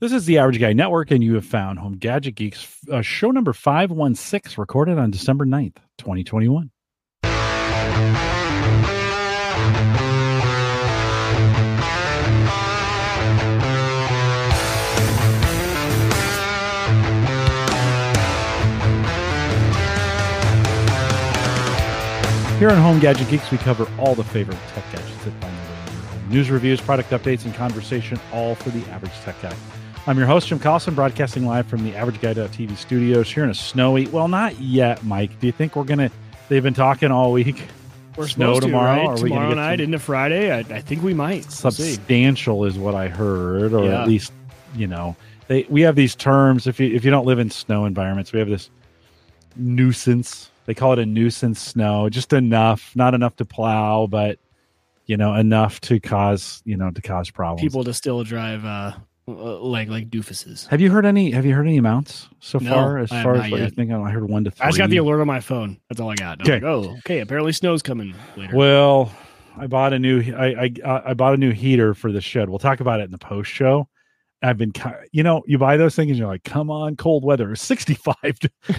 This is the Average Guy Network, and you have found Home Gadget Geeks, uh, show number 516, recorded on December 9th, 2021. Here on Home Gadget Geeks, we cover all the favorite tech gadgets that find their way. News, reviews, product updates, and conversation, all for the average tech guy. I'm your host, Jim Collison, broadcasting live from the Average Guy.tv studios here in a snowy, well, not yet, Mike. Do you think we're going to, they've been talking all week. We're Snow tomorrow? To, Are right? we gonna tomorrow night into Friday. I, I think we might. We'll. Substantial is what I heard, or Yeah. at least, you know, they, we have these terms. If you, if you don't live in snow environments, we have this nuisance. They call it a nuisance snow, just enough, not enough to plow, but you know, enough to cause, you know, to cause problems. People to still drive uh, like like doofuses. Have you heard any? Have you heard any amounts so No, far? As far as what you're I heard one to three. I just got the alert on my phone. That's all I got. Okay. like, oh, okay. Apparently, snow's coming later. Well, I bought a new. I, I I bought a new heater for the shed. We'll talk about it in the post show. I've been, you know, you buy those things and you're like, come on, cold weather. It's 65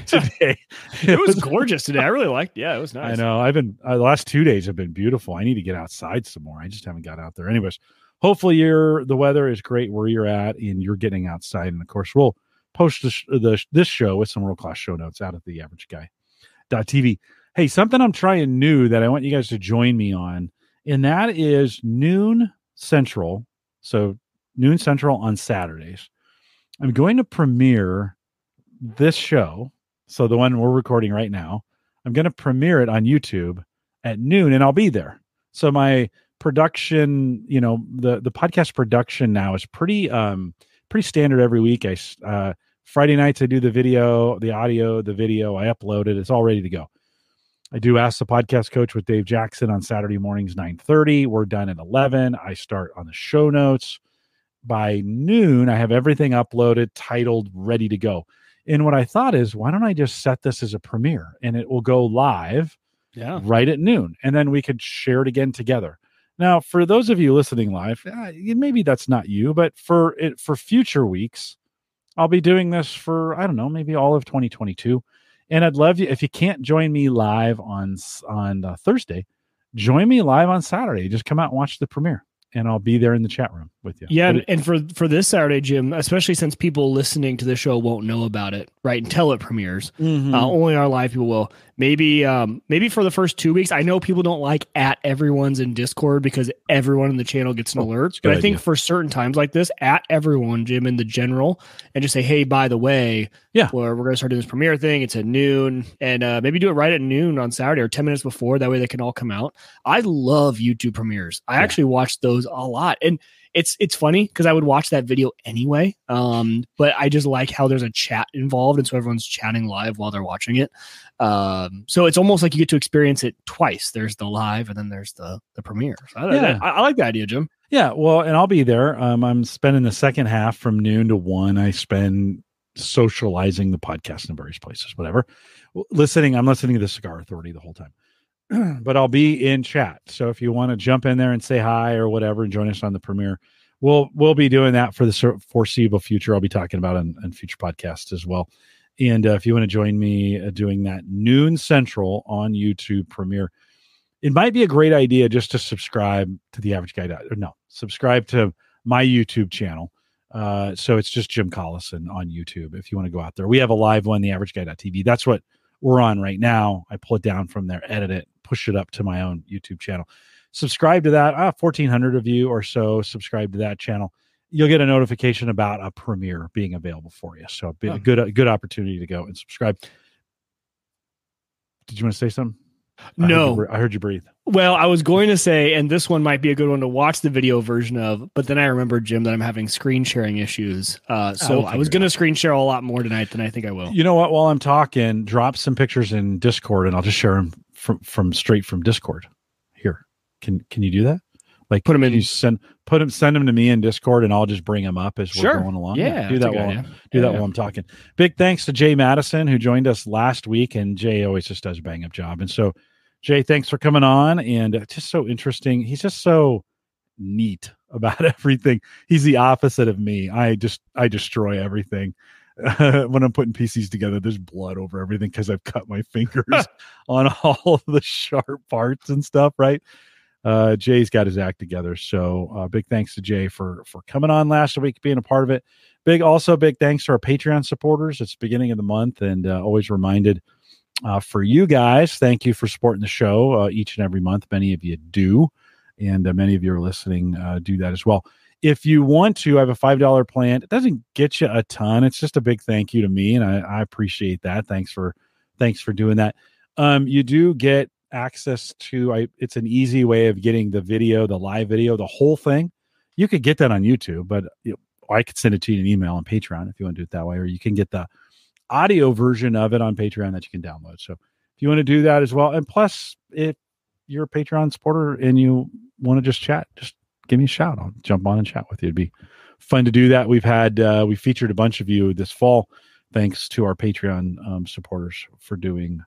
today. it was gorgeous today. I really liked. Yeah, it was nice. I know. I've been uh, the last two days have been beautiful. I need to get outside some more. I just haven't got out there. Anyways, hopefully you're the weather is great where you're at and you're getting outside. And of course, we'll post the, the this show with some world class show notes out at the average guy. TV. Hey, something I'm trying new that I want you guys to join me on, and that is noon central. So noon central on Saturdays. I'm going to premiere this show. So the one we're recording right now, I'm going to premiere it on YouTube at noon and I'll be there. So my production, you know, the the podcast production now is pretty um pretty standard every week. I uh Friday nights I do the video, the audio, the video, I upload it. It's all ready to go. I do ask the podcast coach with Dave Jackson on Saturday mornings 9:30. We're done at 11. I start on the show notes by noon. I have everything uploaded, titled, ready to go. And what I thought is, why don't I just set this as a premiere and it will go live Yeah. right at noon and then we could share it again together. Now, for those of you listening live, uh, maybe that's not you, but for it for future weeks, I'll be doing this for I don't know, maybe all of 2022. And I'd love you if you can't join me live on on uh, Thursday, join me live on Saturday. Just come out and watch the premiere and I'll be there in the chat room with you. Yeah, But and, it- and for for this Saturday, Jim, especially since people listening to the show won't know about it, right? Until it premieres, Mhm. uh, only our live people will. Maybe, um, maybe for the first two weeks. I know people don't like at everyone's in Discord because everyone in the channel gets an Oh, alert. that's a But I think idea. for certain times like this, at everyone, Jim, in the general, and just say, hey, by the way, Yeah. we're, we're going to start doing this premiere thing. It's at noon, and uh, maybe do it right at noon on Saturday or ten minutes before. That way, they can all come out. I love YouTube premieres. I Yeah. actually watch those a lot, and it's it's funny because I would watch that video anyway. Um, but I just like how there's a chat involved, and so everyone's chatting live while they're watching it. Um, so it's almost like you get to experience it twice. There's the live, and then there's the the premiere. So I, Yeah. I, I like the idea, Jim. Yeah, well, and I'll be there. Um, I'm spending the second half from noon to one. I spend socializing the podcast in various places, whatever. Listening, I'm listening to the Cigar Authority the whole time, but I'll be in chat. So if you want to jump in there and say hi or whatever, and join us on the premiere, we'll we'll be doing that for the foreseeable future. I'll be talking about in, in future podcasts as well. And uh, if you want to join me uh, doing that noon central on YouTube premiere, it might be a great idea just to subscribe to the average guy. Or no, subscribe to my YouTube channel. Uh, so it's just Jim Collison on YouTube. If you want to go out there, we have a live one, the average guy.tv. That's what we're on right now. I pull it down from there, edit it, push it up to my own YouTube channel. Subscribe to that. Ah, 1400 of you or so subscribe to that channel. You'll get a notification about a premiere being available for you. So be a Oh. good, a good opportunity to go and subscribe. Did you want to say something? I heard you No, I heard you breathe. Well, I was going to say, and this one might be a good one to watch the video version of, but then I remembered, Jim, that I'm having screen sharing issues. Uh, so I was going to screen share a lot more tonight than I think I will. You know what? While I'm talking, drop some pictures in Discord, and I'll just share them from from straight from Discord. Here, can can you do that? Like put can in- You send put them send them to me in Discord, and I'll just bring them up as Sure. we're going along. Yeah, do that while do that Yeah. while I'm talking. Big thanks to Jay Madison who joined us last week, and Jay always just does a bang up job. And so, Jay, thanks for coming on, and just so interesting. He's just so neat about everything. He's the opposite of me. I just I destroy everything. when I'm putting PCs together, there's blood over everything because I've cut my fingers on all the sharp parts and stuff. Right? Uh, Jay's got his act together. So uh, big thanks to Jay for for coming on last week, being a part of it. Big also big thanks to our Patreon supporters. It's beginning of the month, and uh, always reminded uh, for you guys. Thank you for supporting the show uh, each and every month. Many of you do, and uh, many of you are listening uh, do that as well. If you want to, I have a five dollar plan. It doesn't get you a ton. It's just a big thank you to me, and I, I appreciate that. Thanks for thanks for doing that. Um, you do get access to. I, it's an easy way of getting the video, the live video, the whole thing. You could get that on YouTube, but you know, I could send it to you in an email on Patreon if you want to do it that way, or you can get the audio version of it on Patreon that you can download. So if you want to do that as well, and plus if you're a Patreon supporter and you want to just chat, just give me a shout. I'll jump on and chat with you. It'd be fun to do that. We've had uh, we featured a bunch of you this fall, thanks to our Patreon um, supporters for doing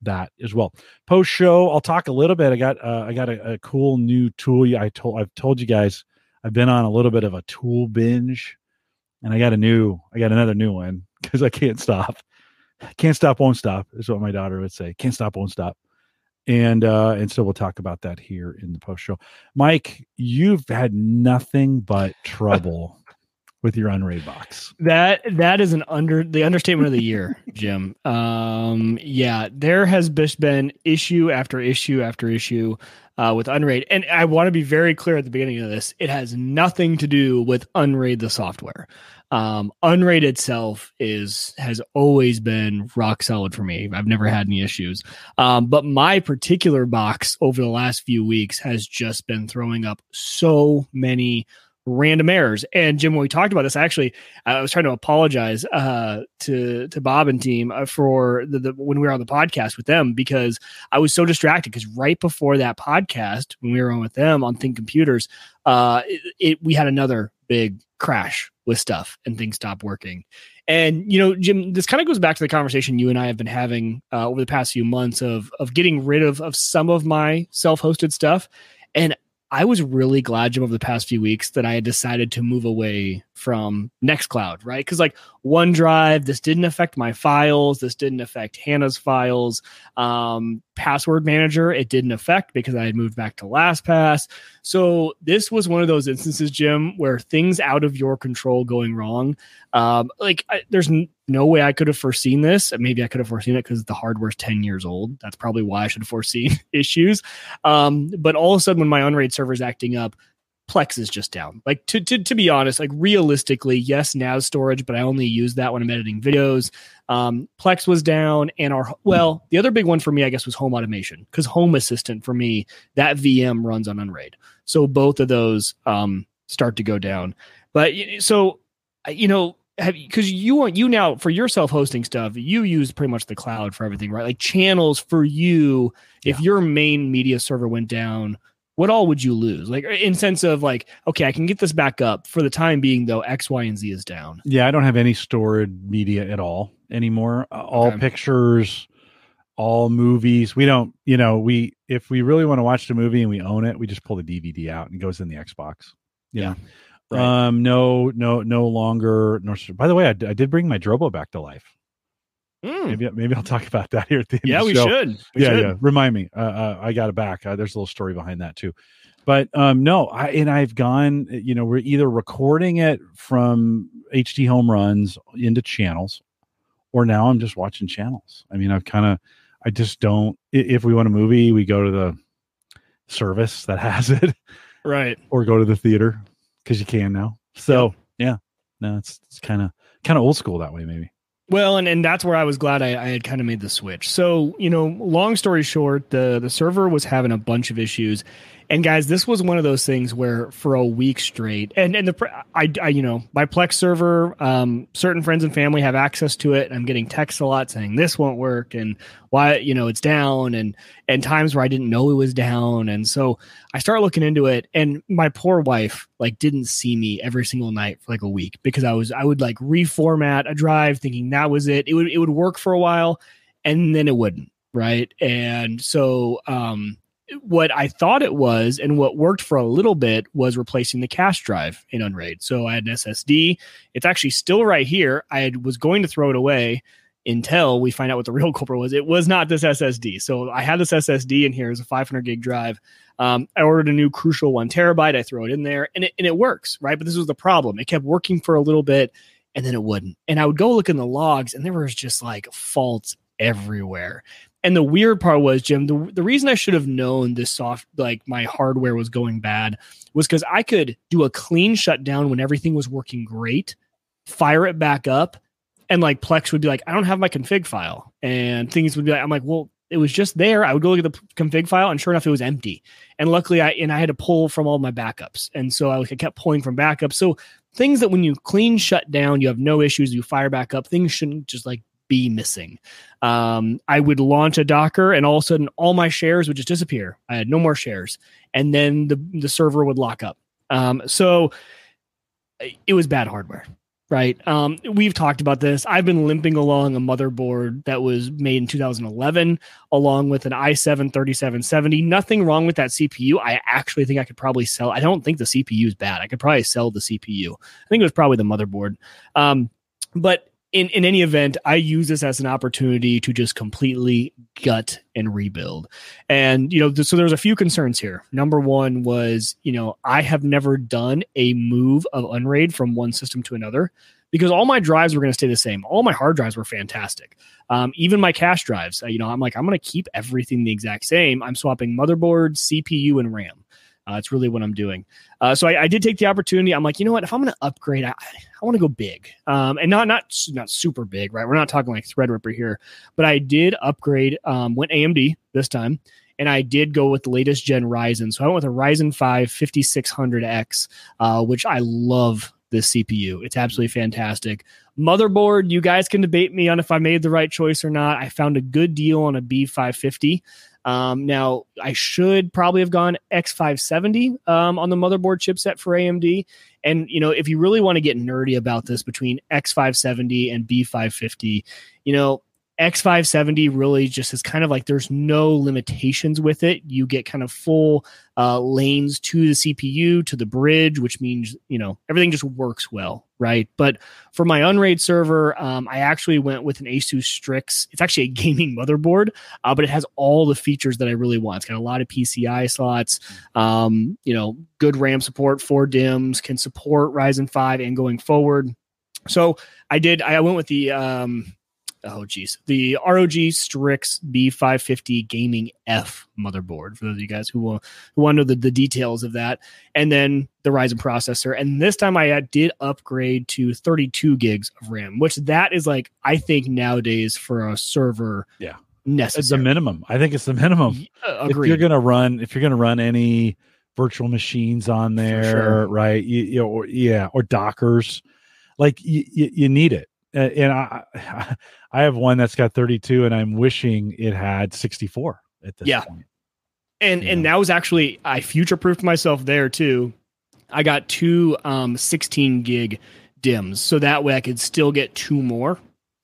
that as well. Post show, I'll talk a little bit. I got uh, I got a, a cool new tool. I told I've told you guys I've been on a little bit of a tool binge, and I got a new I got another new one because I can't stop. Can't stop, won't stop is what my daughter would say. Can't stop, won't stop. And uh, and so we'll talk about that here in the post show. Mike, you've had nothing but trouble with your unraid box. That that is an under the understatement of the year, Jim. Um, yeah, there has been issue after issue after issue uh, with Unraid, and I want to be very clear at the beginning of this. It has nothing to do with Unraid the software. Um, Unraid itself is has always been rock solid for me. I've never had any issues. Um, but my particular box over the last few weeks has just been throwing up so many random errors. And Jim, when we talked about this, actually, I was trying to apologize uh, to to Bob and team uh, for the, the, when we were on the podcast with them because I was so distracted. Because right before that podcast, when we were on with them on Think Computers, uh, it, it, we had another big crash with stuff and things stopped working. And you know, Jim, this kind of goes back to the conversation you and I have been having uh, over the past few months of of getting rid of of some of my self hosted stuff. And I was really glad, Jim, over the past few weeks that I had decided to move away from Nextcloud, right? Because like OneDrive, this didn't affect my files. This didn't affect Hannah's files. Um, password manager, it didn't affect because I had moved back to LastPass. So this was one of those instances, Jim, where things out of your control going wrong. Um, like I, there's n- no way I could have foreseen this. Maybe I could have foreseen it because the hardware's 10 years old. That's probably why I should have foreseen issues. Um, but all of a sudden, when my Unraid server is acting up, Plex is just down. Like to, to to be honest, like realistically, yes, NAS storage, but I only use that when I'm editing videos. Um, Plex was down, and our well, the other big one for me, I guess, was home automation because Home Assistant for me that VM runs on Unraid, so both of those um, start to go down. But so you know, because you want you now for your self-hosting stuff you use pretty much the cloud for everything right like channels for you if your main media server went down what all would you lose? Like in sense of like, okay, I can get this back up for the time being though. X, Y, and Z is down. Yeah, I don't have any stored media at all anymore. All okay. pictures, all movies. We don't, you know, we if we really want to watch the movie and we own it, we just pull the DVD out and it goes in the Xbox. Yeah. Right. Um. No. No. No longer. No. By the way, I, I did bring my Drobo back to life. Mm. Maybe maybe I'll talk about that here at the end. Yeah, we show. should. We yeah, should. yeah. Remind me. Uh, uh, I got it back. Uh, there's a little story behind that too. But um, no, I and I've gone. You know, we're either recording it from HD home runs into channels, or now I'm just watching channels. I mean, I've kind of, I just don't. If we want a movie, we go to the service that has it, right? Or go to the theater because you can now. So yeah, no, it's it's kind of kind of old school that way, maybe. Well, and, and that's where I was glad I, I had kind of made the switch. So, you know, long story short, the the server was having a bunch of issues, and guys, this was one of those things where for a week straight, and and the I, I you know my Plex server, um, certain friends and family have access to it. I'm getting texts a lot saying this won't work and why you know it's down, and and times where I didn't know it was down, and so I start looking into it, and my poor wife like didn't see me every single night for like a week because I was I would like reformat a drive thinking that was it. It would it would work for a while, and then it wouldn't right and so um what I thought it was and what worked for a little bit was replacing the cache drive in Unraid. So I had an SSD. It's actually still right here. I had, was going to throw it away until we find out what the real culprit was. It was not this SSD. So I had this SSD in here as a 500 gig drive. Um, I ordered a new Crucial one terabyte. I throw it in there and it, and it works, right? But this was the problem. It kept working for a little bit and then it wouldn't. And I would go look in the logs and there was just like faults everywhere. And the weird part was, Jim, the, the reason I should have known this soft, like my hardware was going bad was because I could do a clean shutdown when everything was working great, fire it back up, and like Plex would be like, I don't have my config file. And things would be like, I'm like, well, it was just there. I would go look at the config file, and sure enough, it was empty. And luckily, I and I had to pull from all my backups, and so I, like, I kept pulling from backups. So things that when you clean shut down, you have no issues. You fire back up. Things shouldn't just like be missing. Um, I would launch a Docker, and all of a sudden, all my shares would just disappear. I had no more shares, and then the the server would lock up. Um, so it was bad hardware right? Um, we've talked about this. I've been limping along a motherboard that was made in 2011, along with an i7 3770. Nothing wrong with that CPU. I actually think I could probably sell. I don't think the CPU is bad. I could probably sell the CPU. I think it was probably the motherboard. Um, but in, in any event, I use this as an opportunity to just completely gut and rebuild. And, you know, th- so there's a few concerns here. Number one was, you know, I have never done a move of Unraid from one system to another because all my drives were going to stay the same. All my hard drives were fantastic. Um, even my cache drives, uh, you know, I'm like, I'm going to keep everything the exact same. I'm swapping motherboard, CPU, and RAM. Uh, it's really what I'm doing. Uh, so I, I, did take the opportunity. I'm like, you know what? If I'm going to upgrade, I, I want to go big, um, and not not not super big, right? We're not talking like Threadripper here, but I did upgrade. Um, went AMD this time, and I did go with the latest gen Ryzen. So I went with a Ryzen 5 5600X, uh, which I love this CPU. It's absolutely fantastic. Motherboard, you guys can debate me on if I made the right choice or not. I found a good deal on a B550. Um, now, I should probably have gone X570 um, on the motherboard chipset for AMD. And, you know, if you really want to get nerdy about this between X570 and B550, you know, X570 really just is kind of like there's no limitations with it. You get kind of full uh, lanes to the CPU, to the bridge, which means, you know, everything just works well, right? But for my Unraid server, um, I actually went with an Asus Strix. It's actually a gaming motherboard, uh, but it has all the features that I really want. It's got a lot of PCI slots, um, you know, good RAM support, four DIMMs, can support Ryzen 5 and going forward. So I did, I went with the, um, oh geez, the ROG Strix B550 Gaming F motherboard for those of you guys who will, who want to know the, the details of that, and then the Ryzen processor. And this time I did upgrade to 32 gigs of RAM, which that is like I think nowadays for a server, yeah, necessary. It's the minimum. I think it's the minimum. Uh, if you're gonna run, if you're gonna run any virtual machines on there, sure. right? You, you know, or, yeah, or Dockers, like you, you, you need it and I I have one that's got 32 and I'm wishing it had 64 at this yeah. point. And and that was actually I future proofed myself there too. I got two um 16 gig DIMMs so that way I could still get two more.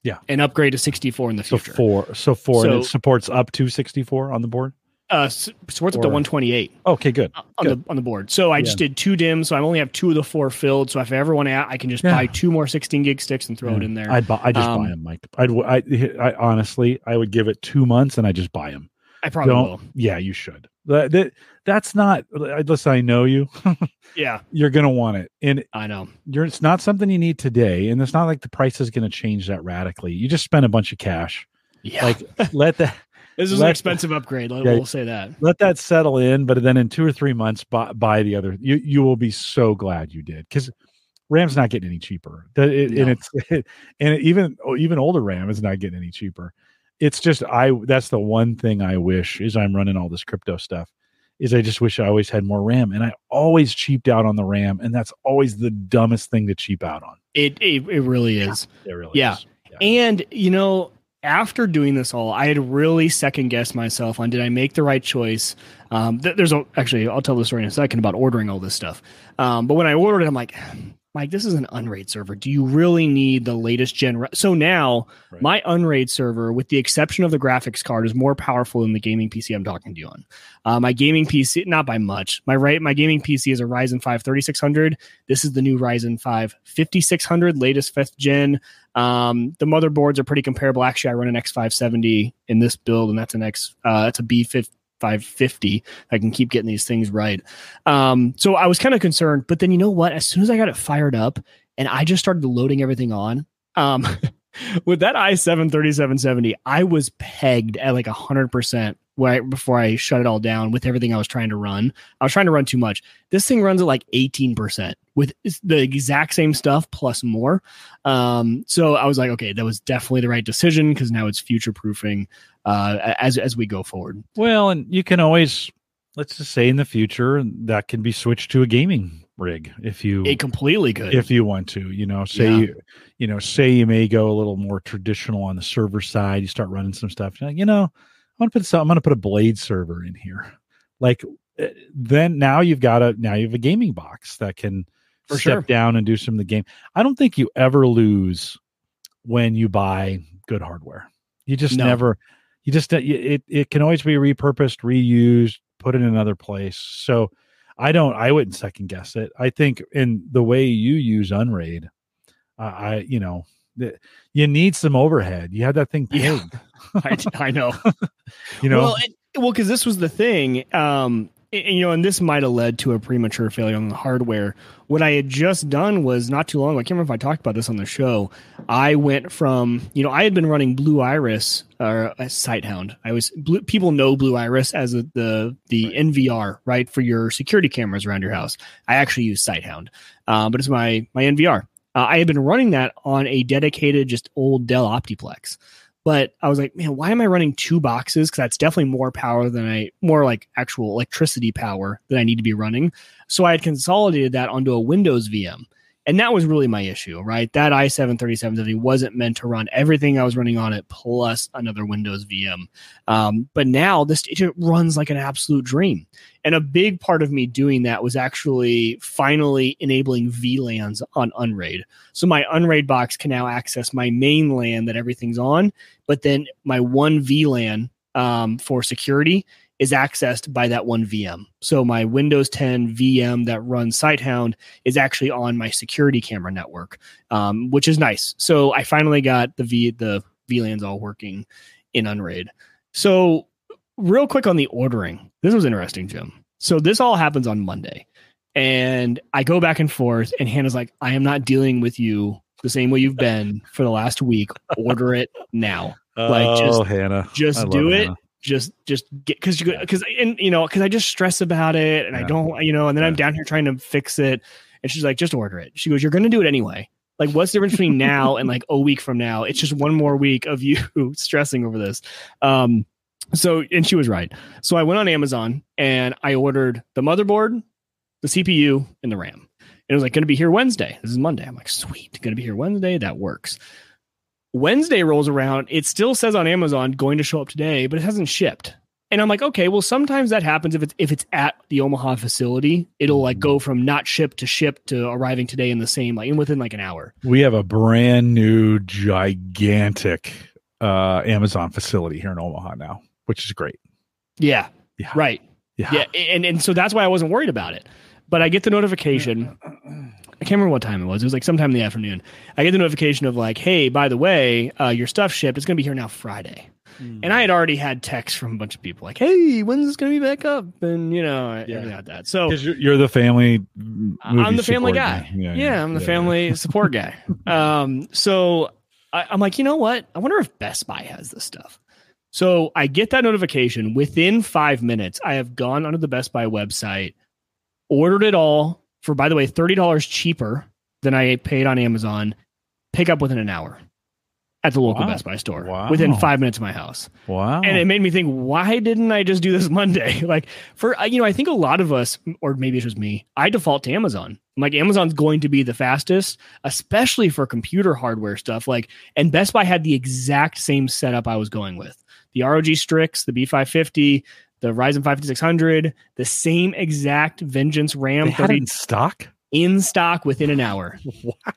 Yeah. And upgrade to 64 in the future. So four. So four So- and it supports up to 64 on the board. Uh s- supports up to 128 Okay, good. on Good. the on the board. So I just did two DIMMs so I only have two of the four filled so if I ever want to I can just Yeah. buy two more 16 gig sticks and throw it in there. I'd buy, I just Um, buy them, Mike. I'd, I, I honestly, I would give it two months and I just buy them. I probably Don't- will. Yeah, you should. That, that that's not. Listen, I know you. Yeah, You're gonna want it, and I know. you're. It's not something you need today, and it's not like the price is gonna change that radically. You just spend a bunch of cash. Yeah. Like let that this is let- an expensive upgrade. Let, Yeah. We'll say that. let that settle in but then in two or three months buy, buy the other you you will be so glad you did because ram's not getting any cheaper The- it- No. and it's and even oh, even older ram is not getting any cheaper it's just i that's the one thing i wish is i'm running all this crypto stuff is i just wish i always had more ram and i always cheaped out on the ram and that's always the dumbest thing to cheap out on It it, it really is. it really Yeah. is. And you know, after doing this all, I had really second guessed myself on did I make the right choice. Um, th- there's a, actually I'll tell the story in a second about ordering all this stuff. Um, but when I ordered it, I'm like, Mike, this is an Unraid server. Do you really need the latest gen? So now right. my Unraid server, with the exception of the graphics card, is more powerful than the gaming PC I'm talking to you on. Uh, my gaming PC, not by much. My right, my gaming PC is a Ryzen 5 3600. This is the new Ryzen 5 5600, latest fifth gen. Um, the motherboards are pretty comparable. Actually, I run an X570 in this build, and that's an X. Uh, that's a B50 550. I can keep getting these things right. Um, so I was kind of concerned, but then you know what? As soon as I got it fired up and I just started loading everything on, um, with that i7 3770, I was pegged at like 100% right before I shut it all down with everything I was trying to run. I was trying to run too much. This thing runs at like 18% with the exact same stuff plus more. Um, so I was like, okay, that was definitely the right decision because now it's future proofing uh, as as we go forward. Well, and you can always let's just say in the future that can be switched to a gaming rig if you it completely could if you want to you know say yeah. you, you know say you may go a little more traditional on the server side you start running some stuff you know gonna put some i'm gonna put a blade server in here like eh, then now you've got a now you have a gaming box that can For step sure. down and do some of the game i don't think you ever lose when you buy good hardware you just no. never you just uh, it it can always be repurposed, reused, put in another place. So I don't I wouldn't second guess it. I think in the way you use Unraid, uh, I you know you need some overhead. You had that thing pegged. Yeah, I, I know. you know, well, it, well, because this was the thing. Um, you know, and this might have led to a premature failure on the hardware. What I had just done was not too long ago. I can't remember if I talked about this on the show. I went from, you know, I had been running Blue Iris or uh, Sighthound. I was blue, people know Blue Iris as a, the the right. NVR, right, for your security cameras around your house. I actually use Sighthound, uh, but it's my my NVR. Uh, I had been running that on a dedicated, just old Dell Optiplex. But I was like, man, why am I running two boxes? Because that's definitely more power than I, more like actual electricity power that I need to be running. So I had consolidated that onto a Windows VM. And that was really my issue, right? That i7 3770 wasn't meant to run everything I was running on it plus another Windows VM. Um, but now this it runs like an absolute dream. And a big part of me doing that was actually finally enabling VLANs on Unraid. So my Unraid box can now access my main LAN that everything's on, but then my one VLAN um, for security is accessed by that one VM. So my Windows 10 VM that runs Sighthound is actually on my security camera network, um, which is nice. So I finally got the V the VLANs all working in Unraid. So real quick on the ordering, this was interesting, Jim. So this all happens on Monday, and I go back and forth, and Hannah's like, "I am not dealing with you the same way you've been for the last week. Order it now." Like just, oh, Hannah, just do it. Hannah just just get because you because and you know because I just stress about it and yeah. I don't you know and then yeah. I'm down here trying to fix it and she's like just order it. She goes you're gonna do it anyway. Like what's the difference between now and like a week from now? It's just one more week of you stressing over this. Um so and she was right. So I went on Amazon and I ordered the motherboard, the CPU, and the RAM. And it was like to be here Wednesday. This is Monday. I'm like, sweet, to be here Wednesday. That works. Wednesday rolls around, it still says on Amazon going to show up today, but it hasn't shipped. And I'm like, okay, well, sometimes that happens if it's if it's at the Omaha facility, it'll like go from not shipped to shipped to arriving today in the same like in within like an hour. We have a brand new gigantic uh Amazon facility here in Omaha now, which is great. Yeah. Yeah. Right. Yeah. Yeah. And and so that's why I wasn't worried about it. But I get the notification I can't remember what time it was. It was like sometime in the afternoon. I get the notification of like, hey, by the way, uh, your stuff shipped. It's going to be here now Friday. Mm. And I had already had texts from a bunch of people like, hey, when's this going to be back up? And, you know, yeah. everything like that. So you're, you're, the family. I'm the family guy. guy. Yeah, yeah, I'm the yeah. family support guy. Um, so I, I'm like, you know what? I wonder if Best Buy has this stuff. So I get that notification within five minutes. I have gone onto the Best Buy website, ordered it all, for by the way $30 cheaper than I paid on Amazon. Pick up within an hour at the local wow. Best Buy store wow. within five minutes of my house. Wow. And it made me think, why didn't I just do this Monday? like for, uh, you know, I think a lot of us, or maybe it's just me, I default to Amazon. I'm like Amazon's going to be the fastest, especially for computer hardware stuff. Like, and Best Buy had the exact same setup I was going with. The ROG Strix, the B550, the Ryzen 5600, the same exact Vengeance RAM they 30 in stock. in stock within an hour.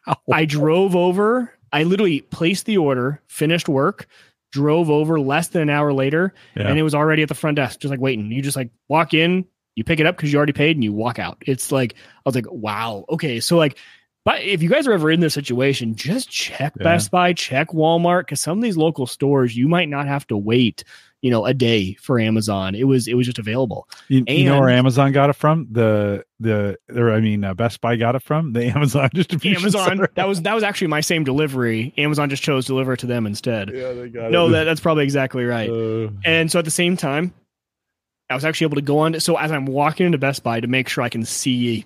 Wow. I drove over. I literally placed the order, finished work, drove over less than an hour later, Yeah. and it was already at the front desk, just like waiting. You just like walk in, you pick it up because you already paid, and you walk out. It's like I was like, wow, okay. So like, but if you guys are ever in this situation, just check Yeah. Best Buy, check Walmart, because some of these local stores you might not have to wait, you know, a day for Amazon. It was it was just available. You, you know where Amazon got it from? The the or I mean uh, Best Buy got it from the Amazon distribution. Amazon center. that was that was actually my same delivery. Amazon just chose to deliver it to them instead. yeah, they got No, it. that, that's probably exactly right. Uh, And so at the same time, I was actually able to go on. So as I'm walking into Best Buy to make sure I can see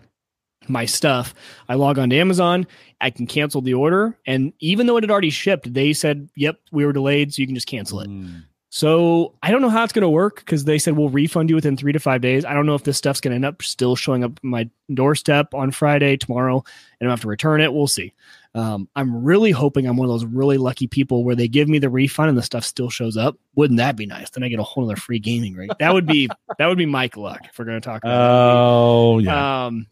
my stuff, I log on to Amazon. I can cancel the order, and even though it had already shipped, they said, "Yep, we were delayed, so you can just cancel it." mm. So I don't know how it's going to work because they said we'll refund you within three to five days. I don't know if this stuff's going to end up still showing up my doorstep on Friday, tomorrow, and I have to return it. We'll see. Um, I'm really hoping I'm one of those really lucky people where they give me the refund and the stuff still shows up. Wouldn't that be nice? Then I get a whole other free gaming rig. That would be that would be Mike luck if we're going to talk about. Oh yeah. Um,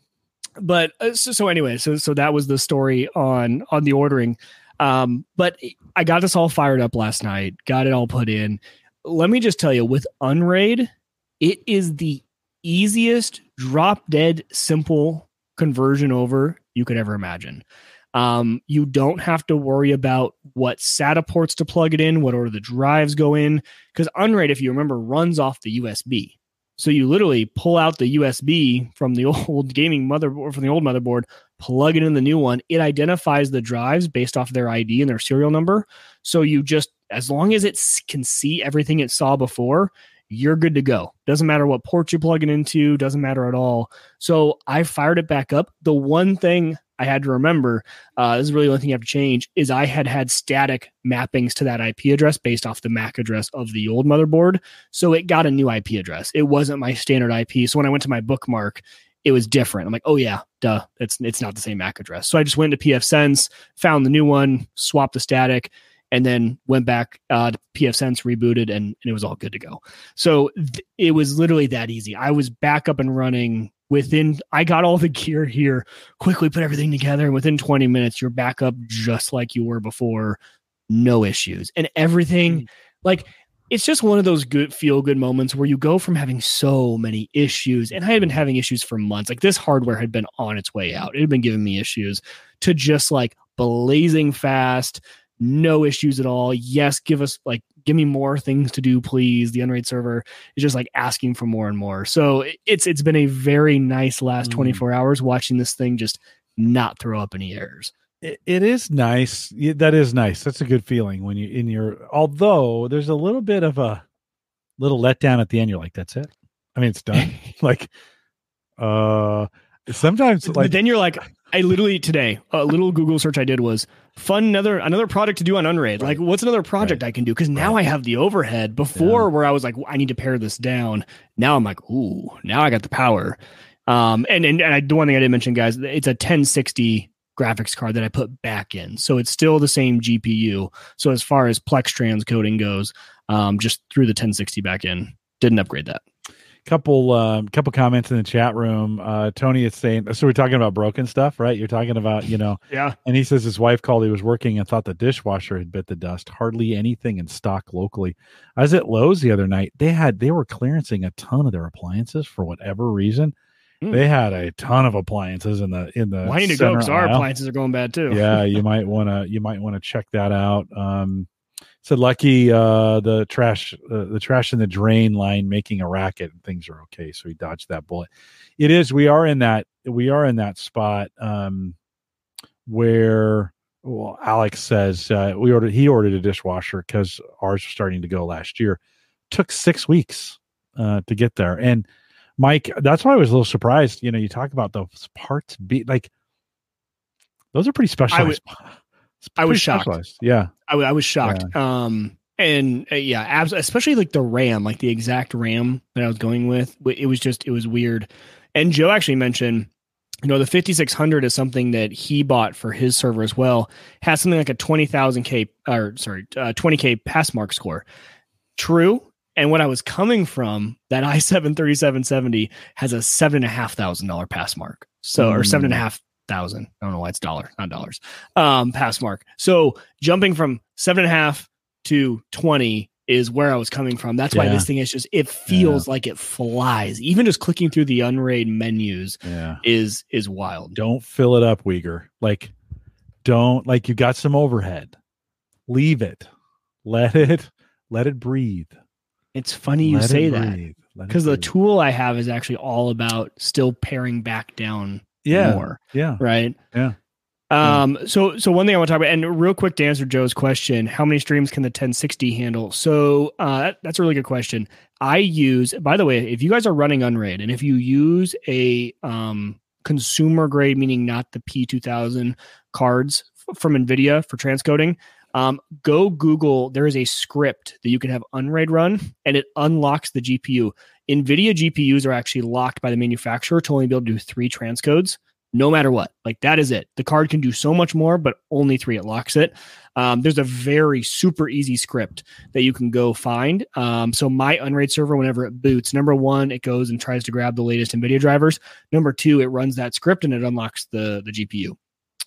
but uh, so, so anyway, so so that was the story on on the ordering. Um, but I got this all fired up last night, got it all put in. Let me just tell you, with Unraid, it is the easiest drop dead simple conversion over you could ever imagine. Um, you don't have to worry about what SATA ports to plug it in, what order the drives go in, because Unraid, if you remember, runs off the USB. So you literally pull out the USB from the old gaming motherboard, from the old motherboard, plug it in the new one. It identifies the drives based off their ID and their serial number. So you just, as long as it can see everything it saw before, you're good to go. Doesn't matter what port you plug it into, doesn't matter at all. So I fired it back up. The one thing I had to remember, uh, this is really the only thing you have to change, is I had had static mappings to that IP address based off the MAC address of the old motherboard. So it got a new IP address. It wasn't my standard IP. So when I went to my bookmark, it was different. I'm like, oh yeah, duh, it's it's not the same MAC address. So I just went to pfSense, found the new one, swapped the static, and then went back uh, to pfSense, rebooted, and, and it was all good to go. So th- it was literally that easy. I was back up and running within. I got all the gear here, quickly put everything together, and within 20 minutes, you're back up just like you were before, no issues, and everything mm. like it's just one of those good feel good moments where you go from having so many issues and i had been having issues for months like this hardware had been on its way out. It had been giving me issues to just like blazing fast no issues at all. Yes give us like give me more things to do please the unraid server is just like asking for more and more so it's it's been a very nice last Mm. 24 hours watching this thing just not throw up any errors It, it is nice. That is nice. That's a good feeling when you in your. Although there's a little bit of a little letdown at the end. You're like, that's it. I mean, it's done. like, uh, sometimes but like then you're like, I literally today a little Google search I did was fun another another project to do on Unraid. Like, what's another project I can do? Because now I have the overhead. Before, where I was like, I need to pare this down. Now I'm like, ooh, now I got the power. Um, and and, and I, the one thing I didn't mention, guys, it's a 1060 graphics card that I put back in, so it's still the same GPU. So as far as Plex transcoding goes, um, just threw the 1060 back in. Didn't upgrade that. Couple um couple comments in the chat room. Uh tony is saying so we're talking about broken stuff right? You're talking about you know Yeah. and he says his wife called he was working and thought the dishwasher had bit the dust. Hardly anything in stock locally. I was at lowes the other night. They had they were clearancing a ton of their appliances for whatever reason. Hmm. they had a ton of appliances in the in the Well, I need to go because our appliances are going bad too. yeah you might want to you might want to check that out. Um said lucky uh the trash uh, the trash in the drain line making a racket and things are okay. So he dodged that bullet. It is we are in that we are in that spot um where well alex says uh, we ordered he ordered a dishwasher because ours was starting to go last year. Took six weeks uh to get there. And mike that's why i was a little surprised you know you talk about those parts be like those are pretty specialized I was shocked. yeah I, was shocked. Um, and uh, yeah, abs- especially like the RAM, like the exact RAM that I was going with. It was just, it was weird. And Joe actually mentioned, you know, the 5600 is something that he bought for his server as well. Has something like a 20,000 K or sorry, uh, 20K pass mark score. True. And what I was coming from, that i7 3770 has a seven and a half thousand dollar pass mark. So, or seven and a Mm. half thousand. I don't know why it's dollar, not dollars. Um, pass mark. So jumping from seven and a half to 20 is where I was coming from. That's why Yeah. this thing is just, it feels like it flies. Even just clicking through the Unraid menus Yeah. is, is wild. Don't fill it up, Uyghur. Like, don't like you got some overhead. Leave it. Let it let it breathe. It's funny you Let say that breathe. Let it because the tool I have is actually all about still paring back down yeah more. yeah right? Yeah. Um. So, so one thing I want to talk about, and real quick to answer Joe's question, how many streams can the 1060 handle? So, uh, that, that's a really good question. I use, by the way, if you guys are running Unraid, and if you use a um consumer grade, meaning not the P2000 cards from Nvidia for transcoding, um, go Google. There is a script that you can have Unraid run, and it unlocks the GPU. NVIDIA GPUs are actually locked by the manufacturer to only be able to do three transcodes no matter what. Like that is it. The card can do so much more, but only three. It locks it. Um, there's a very super easy script that you can go find. Um, so my Unraid server, whenever it boots, number one, it goes and tries to grab the latest NVIDIA drivers. Number two, it runs that script and it unlocks the the GPU.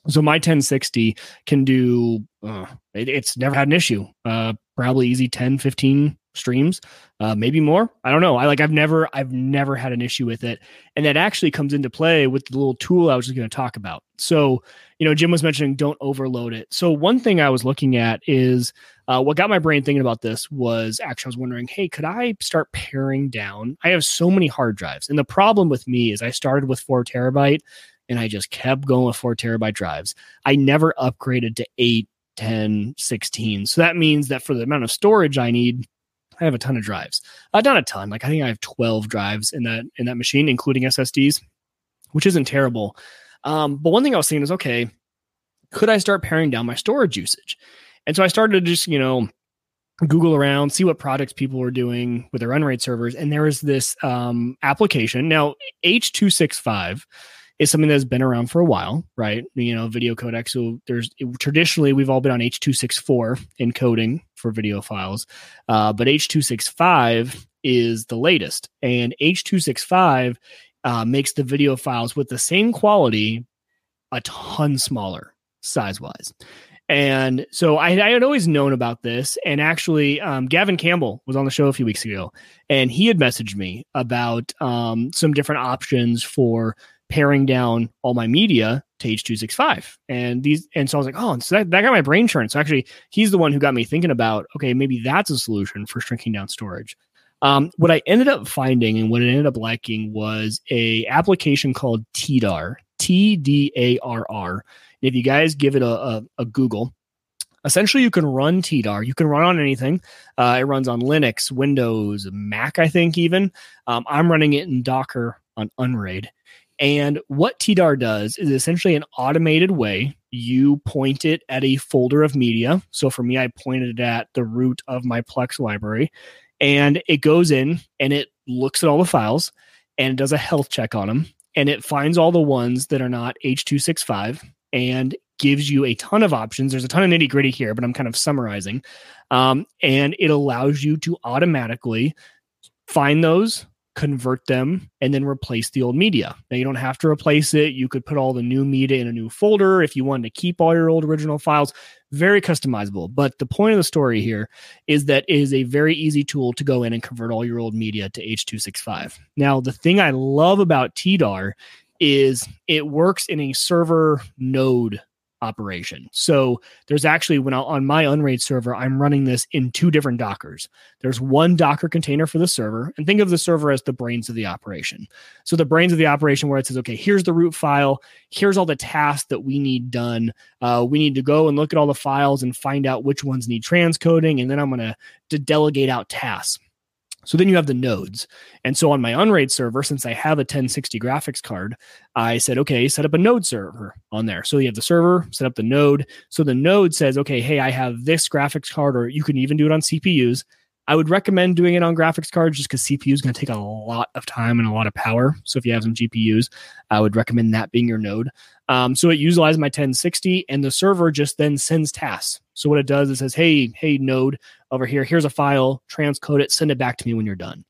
So my 1060 can do. Uh, it, it's never had an issue. Uh, probably easy 10, 15 streams, uh, maybe more. I don't know. I like. I've never. I've never had an issue with it and that actually comes into play with the little tool I was just going to talk about. So, you know, Jim was mentioning don't overload it. So, one thing I was looking at is uh, what got my brain thinking about this was actually I was wondering, hey, could I start paring down? I have so many hard drives, and the problem with me is I started with four terabyte, and I just kept going with four terabyte drives. I never upgraded to eight, 10, 16. So that means that for the amount of storage I need, I have a ton of drives. Uh, not a ton. Like I think I have 12 drives in that in that machine, including SSDs, which isn't terrible. Um, but one thing I was thinking is, okay, could I start paring down my storage usage? And so I started to just, you know, Google around, see what products people were doing with their Unraid servers, and there was this um, application. Now, H265 is something that's been around for a while, right? You know, video codec. So there's traditionally we've all been on H264 encoding for video files, uh, but H265 is the latest, and H265 uh, makes the video files with the same quality a ton smaller size wise. And so I, I had always known about this. And actually, um, Gavin Campbell was on the show a few weeks ago, and he had messaged me about um, some different options for paring down all my media to H265. And these, and so I was like, oh, and so that, that got my brain churned. So actually, he's the one who got me thinking about, okay, maybe that's a solution for shrinking down storage. Um, what I ended up finding and what I ended up liking was a application called Tdarr, T D A R R. If you guys give it a, a, a Google, essentially you can run Tdarr. You can run on anything. Uh, it runs on Linux, Windows, Mac, I think even. Um, I'm running it in Docker on Unraid. And what Tdarr does is essentially an automated way. You point it at a folder of media. So for me, I pointed it at the root of my Plex library, and it goes in and it looks at all the files and it does a health check on them, and it finds all the ones that are not H265 and gives you a ton of options. There's a ton of nitty gritty here, but I'm kind of summarizing. Um, and it allows you to automatically find those, convert them, and then replace the old media. Now, you don't have to replace it. You could put all the new media in a new folder if you wanted to keep all your old original files. Very customizable. But the point of the story here is that it is a very easy tool to go in and convert all your old media to H265. Now, the thing I love about Tdarr is it works in a server node operation. So there's actually when I, on my Unraid server, I'm running this in two different Dockers. There's one Docker container for the server, and think of the server as the brains of the operation. So the brains of the operation where it says, okay, here's the root file, here's all the tasks that we need done. Uh, we need to go and look at all the files and find out which ones need transcoding, and then I'm going to to delegate out tasks. So then you have the nodes. And so on my Unraid server, since I have a 1060 graphics card, I said, okay, set up a node server on there. So you have the server, set up the node. So the node says, okay, hey, I have this graphics card, or you can even do it on CPUs. I would recommend doing it on graphics cards just because CPU is going to take a lot of time and a lot of power. So if you have some GPUs, I would recommend that being your node. Um, so it utilizes my 1060, and the server just then sends tasks. So what it does is says, "Hey, hey, node over here, here's a file. Transcode it, send it back to me when you're done."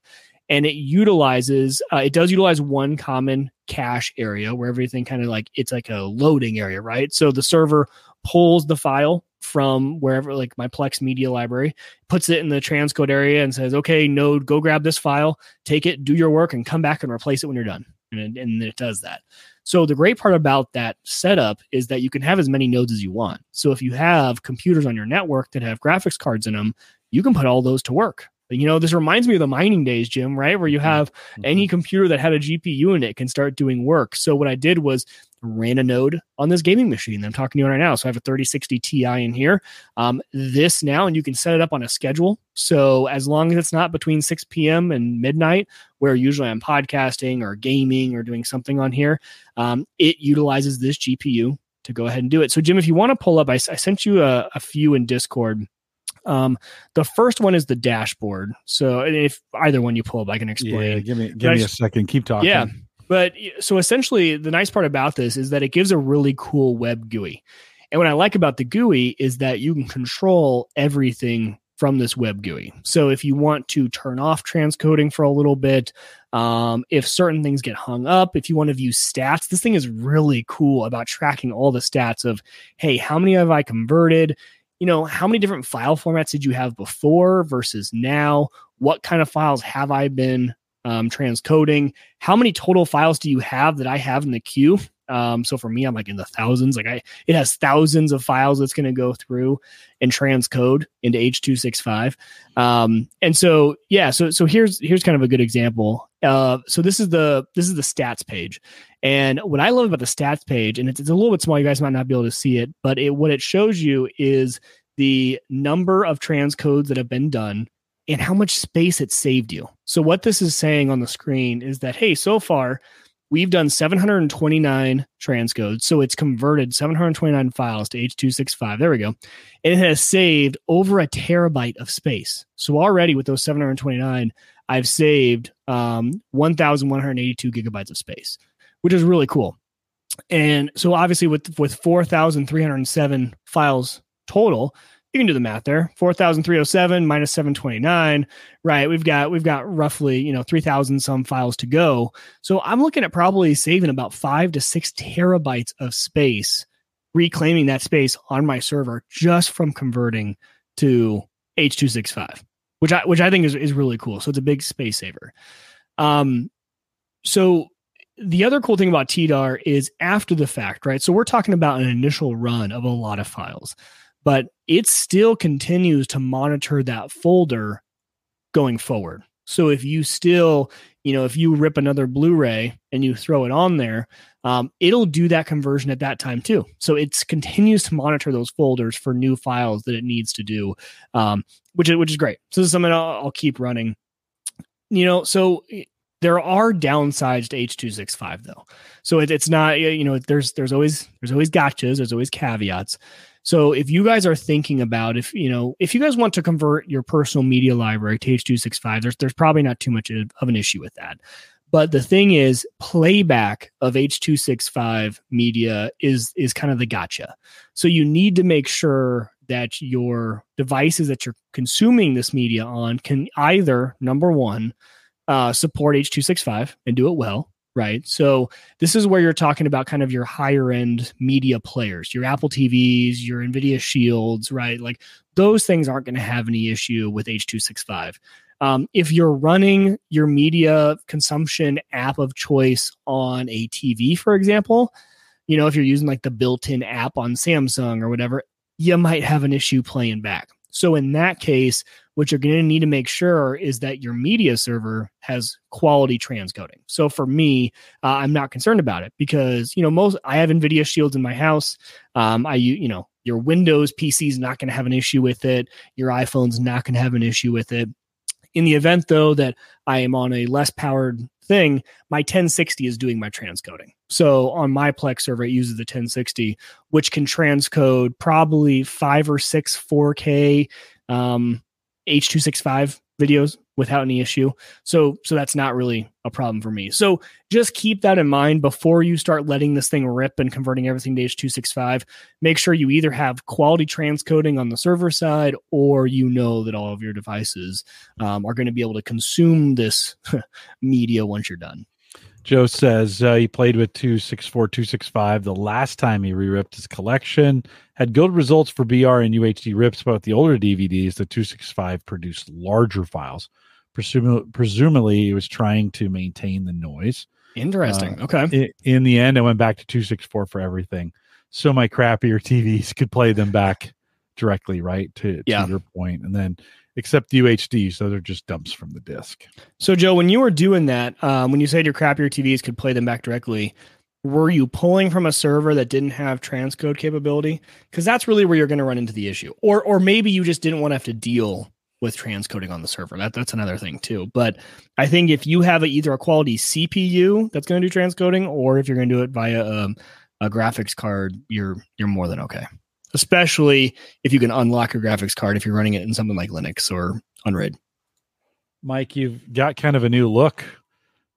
And it utilizes, uh, it does utilize one common cache area where everything kind of like it's like a loading area, right? So the server pulls the file from wherever, like my Plex media library, puts it in the transcode area and says, okay, node, go grab this file, take it, do your work, and come back and replace it when you're done. And it, and it does that. So the great part about that setup is that you can have as many nodes as you want. So if you have computers on your network that have graphics cards in them, you can put all those to work. You know, this reminds me of the mining days, Jim, right? Where you mm-hmm. have mm-hmm. any computer that had a GPU in it can start doing work. So what I did was ran a node on this gaming machine that I'm talking to you right now. So I have a 3060 Ti in here. Um, this now, and you can set it up on a schedule. So as long as it's not between 6 p.m. and midnight, where usually I'm podcasting or gaming or doing something on here, um, it utilizes this GPU to go ahead and do it. So Jim, if you want to pull up, I, I sent you a, a few in Discord um, the first one is the dashboard. So if either one you pull up, I can explain. Yeah, give me give me a second. Keep talking. Yeah. But so essentially, the nice part about this is that it gives a really cool web GUI. And what I like about the GUI is that you can control everything from this web GUI. So if you want to turn off transcoding for a little bit, um, if certain things get hung up, if you want to view stats, this thing is really cool about tracking all the stats of, hey, how many have I converted? you know, how many different file formats did you have before versus now? What kind of files have I been um, transcoding? How many total files do you have that I have in the queue? Um, so for me, I'm like in the thousands. Like I, it has thousands of files that's going to go through and transcode into H265. Um, and so yeah, so so here's here's kind of a good example. Uh, so this is the this is the stats page, and what I love about the stats page, and it's, it's a little bit small, you guys might not be able to see it, but it what it shows you is the number of transcodes that have been done and how much space it saved you. So what this is saying on the screen is that hey, so far we've done 729 transcodes. So it's converted 729 files to H265. There we go. And it has saved over a terabyte of space. So already with those 729, I've saved um, 1,182 gigabytes of space, which is really cool. And so obviously with with 4,307 files total, you can do the math there. 4307 minus 729 right we've got we've got roughly you know 3000 some files to go. So i'm looking at probably saving about 5 to 6 terabytes of space reclaiming that space on my server just from converting to h265 which i which i think is, is really cool. So it's a big space saver. Um so the other cool thing about Tdarr is after the fact, right? So we're talking about an initial run of a lot of files but it still continues to monitor that folder going forward. So if you still, you know, if you rip another Blu-ray and you throw it on there, um, it'll do that conversion at that time too. So it continues to monitor those folders for new files that it needs to do, um, which is which is great. So this is something I'll, I'll keep running. You know, so there are downsides to H265 though. So it, it's not you know there's there's always there's always gotchas, there's always caveats. So if you guys are thinking about if you know if you guys want to convert your personal media library to H265, there's there's probably not too much of an issue with that. But the thing is, playback of H265 media is is kind of the gotcha. So you need to make sure that your devices that you're consuming this media on can either number one uh, support H265 and do it well, right? So this is where you're talking about kind of your higher end media players, your Apple TVs, your Nvidia Shields, right? Like those things aren't going to have any issue with H265. Um, if you're running your media consumption app of choice on a TV, for example, you know, if you're using like the built-in app on Samsung or whatever, you might have an issue playing back. So in that case, what you're going to need to make sure is that your media server has quality transcoding. So for me, uh, I'm not concerned about it because you know most I have NVIDIA Shields in my house. Um, I you know your Windows PC is not going to have an issue with it. Your iPhone's not going to have an issue with it. In the event though that I am on a less powered thing, my 1060 is doing my transcoding. So on my Plex server, it uses the 1060, which can transcode probably five or six 4K um, H265 videos without any issue. So so that's not really a problem for me. So just keep that in mind before you start letting this thing rip and converting everything to H265. Make sure you either have quality transcoding on the server side or you know that all of your devices um, are going to be able to consume this media once you're done. Joe says uh, he played with 264, 265 the last time he re ripped his collection. Had good results for BR and UHD rips, but with the older DVDs, the 265 produced larger files. Presum- presumably, he was trying to maintain the noise. Interesting. Uh, okay. In, in, the end, I went back to 264 for everything. So my crappier TVs could play them back directly, right? To, to yeah. your. And then except the UHD, so they're just dumps from the disc. So, Joe, when you were doing that, um, when you said your crappier TVs could play them back directly, were you pulling from a server that didn't have transcode capability? Because that's really where you're going to run into the issue, or or maybe you just didn't want to have to deal with transcoding on the server. That that's another thing too. But I think if you have a, either a quality CPU that's going to do transcoding, or if you're going to do it via a, um, a graphics card, you're you're more than okay especially if you can unlock your graphics card if you're running it in something like Linux or Unraid. Mike, you've got kind of a new look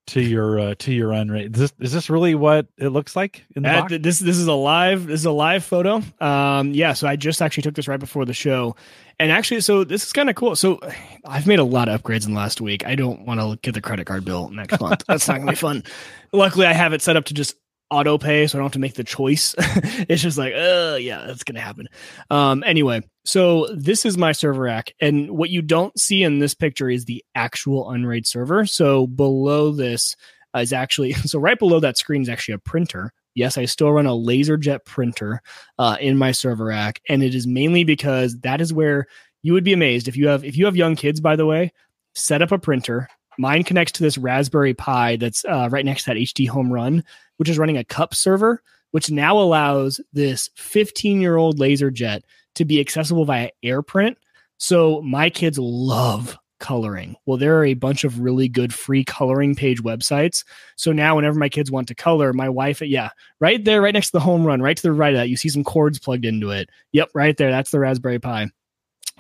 to your uh, to your Unraid. Is this, is this really what it looks like in the box? This this is a live this is a live photo. Um, yeah, so I just actually took this right before the show, and actually, so this is kind of cool. So I've made a lot of upgrades in the last week. I don't want to get the credit card bill next month. That's not gonna be fun. Luckily, I have it set up to just auto pay, so I don't have to make the choice. it's just like, uh, yeah, that's gonna happen. Um, anyway, so this is my server rack, and what you don't see in this picture is the actual Unraid server. So below this is actually, so right below that screen is actually a printer. Yes, I still run a LaserJet printer uh, in my server rack, and it is mainly because that is where you would be amazed if you have if you have young kids. By the way, set up a printer. Mine connects to this Raspberry Pi that's uh, right next to that HDHomeRun which is running a cup server, which now allows this 15 year old laser jet to be accessible via AirPrint. So my kids love coloring. Well, there are a bunch of really good free coloring page websites. So now, whenever my kids want to color, my wife, yeah, right there, right next to the home run, right to the right of that, you see some cords plugged into it. Yep, right there. That's the Raspberry Pi.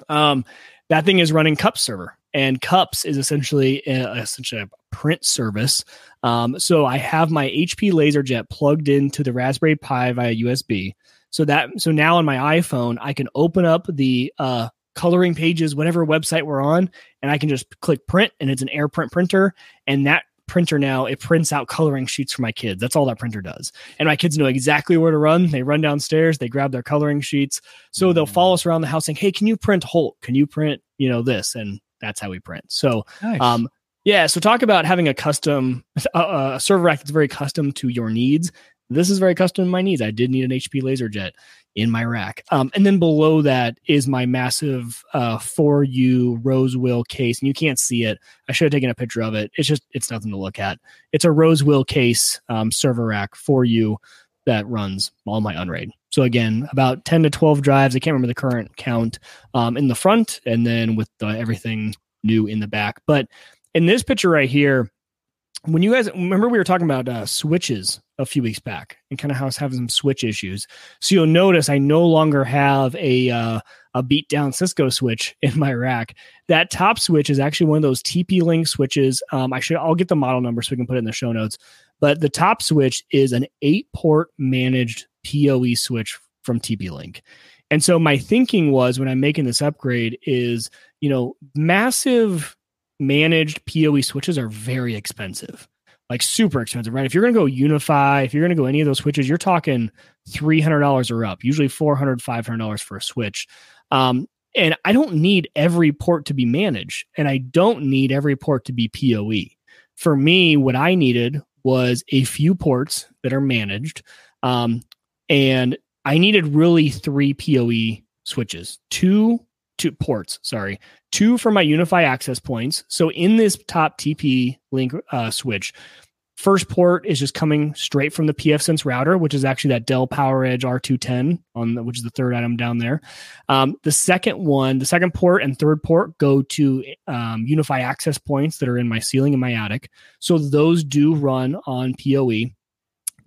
Um, that thing is running Cup server, and Cups is essentially a, essentially a print service. Um, so I have my HP LaserJet plugged into the Raspberry Pi via USB. So that so now on my iPhone, I can open up the uh, coloring pages, whatever website we're on, and I can just click print, and it's an AirPrint printer, and that printer now it prints out coloring sheets for my kids. That's all that printer does. And my kids know exactly where to run. They run downstairs they grab their coloring sheets. So they'll follow us around the house saying hey can you print Hulk? Can you print you know this? And that's how we print so nice. um yeah so talk about having a custom a server rack that's very custom to your needs this is very custom to my needs i did need an hp laserjet in my rack. Um, and then below that is my massive uh, 4U Rosewill case. And you can't see it. I should have taken a picture of it. It's just, it's nothing to look at. It's a Rosewill case um, server rack 4U that runs all my Unraid. So again, about 10 to 12 drives. I can't remember the current count um, in the front and then with the, everything new in the back. But in this picture right here, when you guys remember we were talking about uh, switches a few weeks back and kind of how I was having some switch issues. So you'll notice I no longer have a uh, a beat down Cisco switch in my rack. That top switch is actually one of those TP Link switches. Um, I should I'll get the model number so we can put it in the show notes. But the top switch is an eight port managed PoE switch from TP Link. And so my thinking was when I'm making this upgrade is, you know, massive managed PoE switches are very expensive, like super expensive, right? If you're going to go UniFi, if you're going to go any of those switches, you're talking $300 or up, usually $400, $500 for a switch. Um, and I don't need every port to be managed, and I don't need every port to be PoE. For me, what I needed was a few ports that are managed. Um, and I needed really three PoE switches, two two ports, sorry, two for my UniFi access points. So in this top TP link uh, switch, first port is just coming straight from the pfSense router, which is actually that Dell PowerEdge R210 on the, which is the third item down there. Um, the second one, the second port and third port go to um, UniFi access points that are in my ceiling in my attic. So those do run on PoE.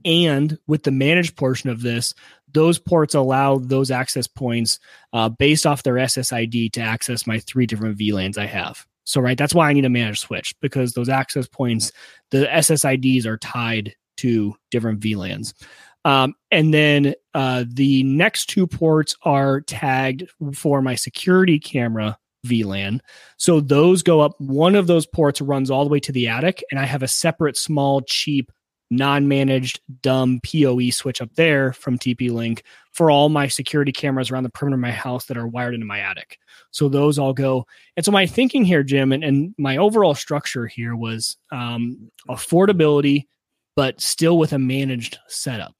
And with the managed portion of this, those ports allow those access points uh, based off their SSID to access my three different VLANs I have. So, right, that's why I need a managed switch because those access points, the SSIDs are tied to different VLANs. Um, and then uh, the next two ports are tagged for my security camera VLAN. So those go up. One of those ports runs all the way to the attic, and I have a separate, small, cheap, non-managed, dumb PoE switch up there from TP Link for all my security cameras around the perimeter of my house that are wired into my attic. So those all go. And so my thinking here, Jim, and, and my overall structure here was um, affordability, but still with a managed setup.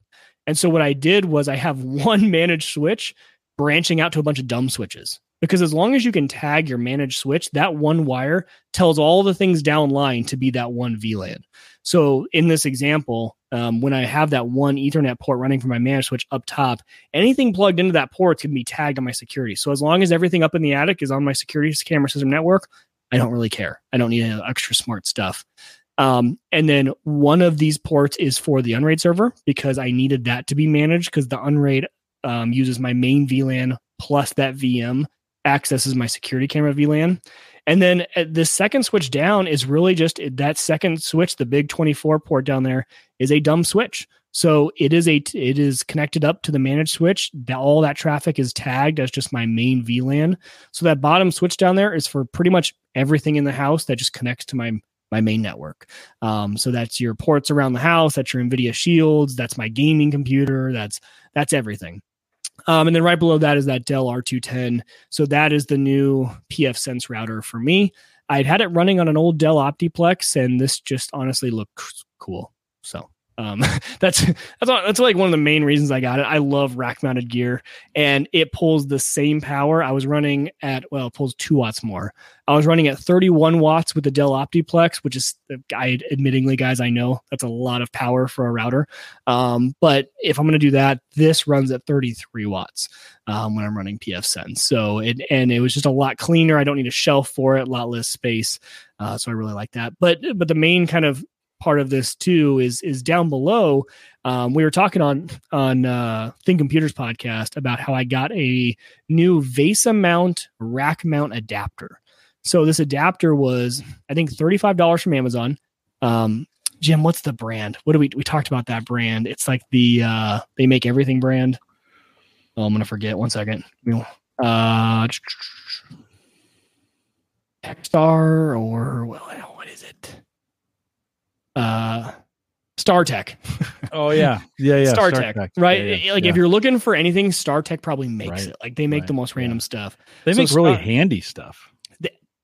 And so what I did was I have one managed switch branching out to a bunch of dumb switches. Because as long as you can tag your managed switch, that one wire tells all the things downline to be that one VLAN. So in this example, um, when I have that one Ethernet port running from my managed switch up top, anything plugged into that port can be tagged on my security. So as long as everything up in the attic is on my security camera system network, I don't really care. I don't need any extra smart stuff. Um, and then one of these ports is for the Unraid server because I needed that to be managed because the Unraid um, uses my main VLAN plus that VM accesses my security camera VLAN. And then uh, the second switch down is really just that second switch, the big 24 port down there is a dumb switch. So it is a it is connected up to the managed switch. That all that traffic is tagged as just my main VLAN. So that bottom switch down there is for pretty much everything in the house that just connects to my my main network. Um, so that's your ports around the house, that's your NVIDIA Shields, that's my gaming computer, that's that's everything. Um, and then right below that is that Dell R210. So that is the new pfSense router for me. I'd had it running on an old Dell Optiplex, and this just honestly looks cool. So um, that's that's that's like one of the main reasons I got it. I love rack mounted gear, and it pulls the same power. I was running at well, it pulls two watts more. I was running at 31 watts with the Dell Optiplex, which is, I admittingly, guys, I know that's a lot of power for a router. Um, but if I'm going to do that, this runs at 33 watts um, when I'm running pfSense. So it and it was just a lot cleaner. I don't need a shelf for it, a lot less space. Uh, so I really like that. But but the main kind of part of this too is is down below. Um, we were talking on on uh, Think Computers podcast about how I got a new VESA mount rack mount adapter. So this adapter was I think thirty five dollars from Amazon. Um, Jim, what's the brand? What do we we talked about that brand? It's like the uh, they make everything brand. Oh, I'm gonna forget. One second. Uh, Techstar or well? Uh StarTech. oh yeah, yeah, yeah. StarTech, Star right? Yeah, yeah, like yeah. if you're looking for anything, StarTech probably makes right. it. Like they make right. the most random stuff. They so make really Star- handy stuff.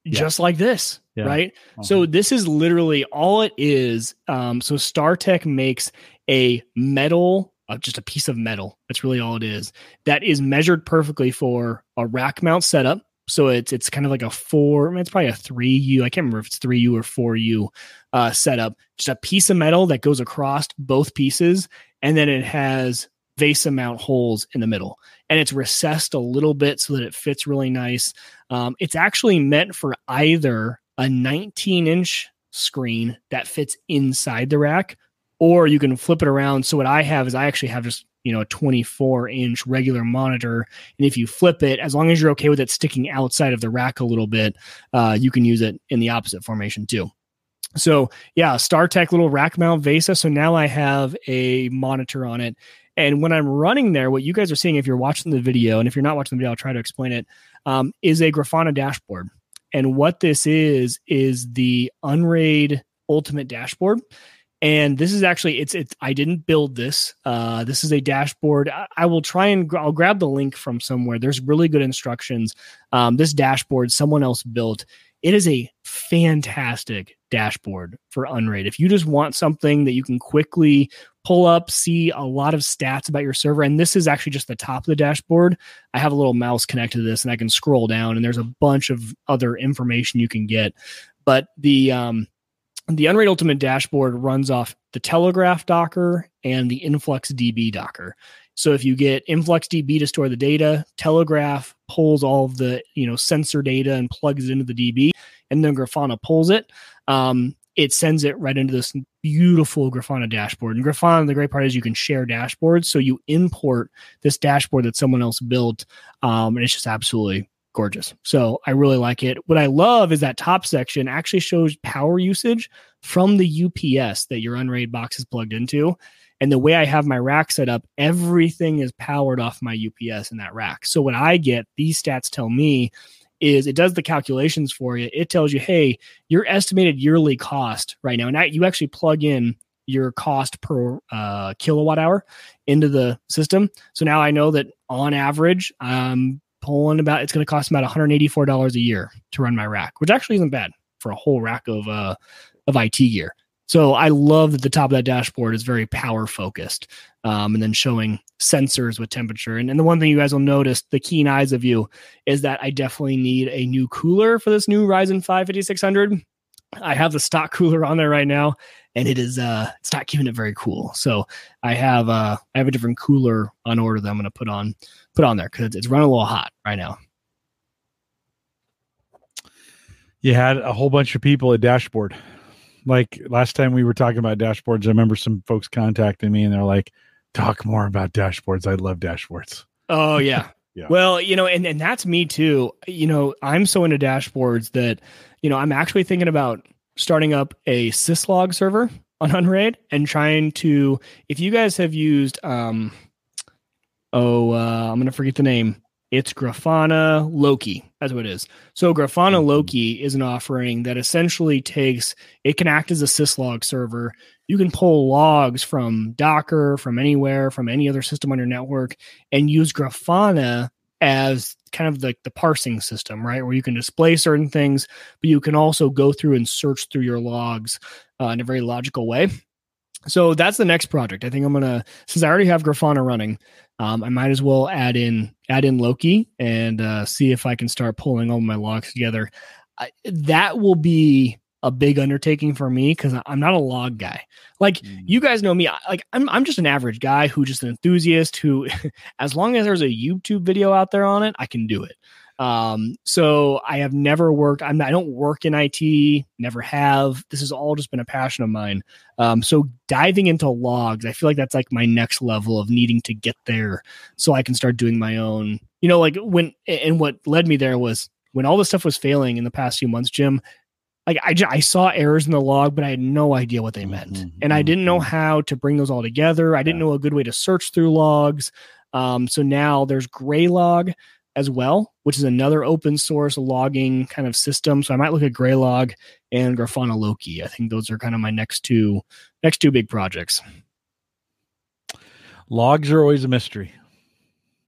just like this, right? Uh-huh. So this is literally all it is. Um, so StarTech makes a metal, uh, just a piece of metal. That's really all it is. That is measured perfectly for a rack mount setup. So it's it's kind of like a four, it's probably a three U. I can't remember if it's three U or four U uh, setup. Just a piece of metal that goes across both pieces, and then it has VESA mount holes in the middle, and it's recessed a little bit so that it fits really nice. Um, it's actually meant for either a 19 inch screen that fits inside the rack, or you can flip it around. So what I have is I actually have just you know a 24 inch regular monitor. And if you flip it as long as you're okay with it sticking outside of the rack a little bit uh, you can use it in the opposite formation too. So yeah startech little rack mount vesa. So now i have a monitor on it. And when i'm running there what you guys are seeing if you're watching the video and if you're not watching the video i'll try to explain it um, is a grafana dashboard. And what this is is the unraid ultimate dashboard and this is actually it's it's i didn't build this. Uh this is a dashboard. I, I, will try and i'll grab the link from somewhere. There's really good instructions. Um this dashboard someone else built. It is a fantastic dashboard for unraid. If you just want something that you can quickly pull up see a lot of stats about your server and this is actually just the top of the dashboard i have a little mouse connected to this and i can scroll down and there's a bunch of other information you can get. But the um the Unraid Ultimate dashboard runs off the Telegraf Docker and the InfluxDB Docker. So if you get InfluxDB to store the data, Telegraf pulls all of the you know sensor data and plugs it into the DB, and then Grafana pulls it. Um, it sends it right into this beautiful Grafana dashboard. And Grafana, the great part is you can share dashboards. So you import this dashboard that someone else built, um, and it's just absolutely gorgeous. So I really like it. What I love is that top section actually shows power usage from the UPS that your Unraid box is plugged into. And the way I have my rack set up, everything is powered off my UPS in that rack. So what I get, these stats tell me is it does the calculations for you. It tells you, hey, your estimated yearly cost right now, and you actually plug in your cost per uh, kilowatt hour into the system. So now I know that on average, I'm pulling about it's going to cost about $184 a year to run my rack, which actually isn't bad for a whole rack of uh, of IT gear. So I love that the top of that dashboard is very power focused, um, and then showing sensors with temperature. And, and the one thing you guys will notice, the keen eyes of you, is that I definitely need a new cooler for this new Ryzen 5 5600. I have the stock cooler on there right now, and it is uh it's not keeping it very cool. So I have uh I have a different cooler on order that I'm gonna put on put on there because it's running a little hot right now. You had a whole bunch of people at dashboard like last time we were talking about dashboards, I remember some folks contacting me and they're like, talk more about dashboards. I love dashboards. Oh yeah. yeah. Well, you know, and, and that's me too. You know, I'm so into dashboards that, you know, I'm actually thinking about starting up a syslog server on Unraid and trying to, if you guys have used, um, oh, uh, I'm going to forget the name. It's Grafana Loki. That's what it is. So Grafana mm-hmm. Loki is an offering that essentially takes it can act as a syslog server. You can pull logs from Docker, from anywhere, from any other system on your network, and use Grafana as kind of the, the parsing system, right? Where you can display certain things, but you can also go through and search through your logs uh, in a very logical way. So that's the next project. I think I'm gonna since I already have Grafana running, um, I might as well add in add in Loki and uh, see if I can start pulling all my logs together. I, that will be a big undertaking for me because I'm not a log guy. Like mm. you guys know me, like I'm I'm just an average guy who just an enthusiast who, as long as there's a YouTube video out there on it, I can do it. Um, so I have never worked. I'm not, I don't work in IT. Never have. This has all just been a passion of mine. Um, so diving into logs, I feel like that's like my next level of needing to get there, so I can start doing my own. You know, like when and what led me there was when all this stuff was failing in the past few months, Jim. Like I, I saw errors in the log, but I had no idea what they meant, mm-hmm, and I didn't know mm-hmm. how to bring those all together. I didn't know a good way to search through logs. Um, so now there's Graylog as well, which is another open source logging kind of system. So I might look at Graylog and Grafana Loki. I think those are kind of my next two next two big projects. Logs are always a mystery.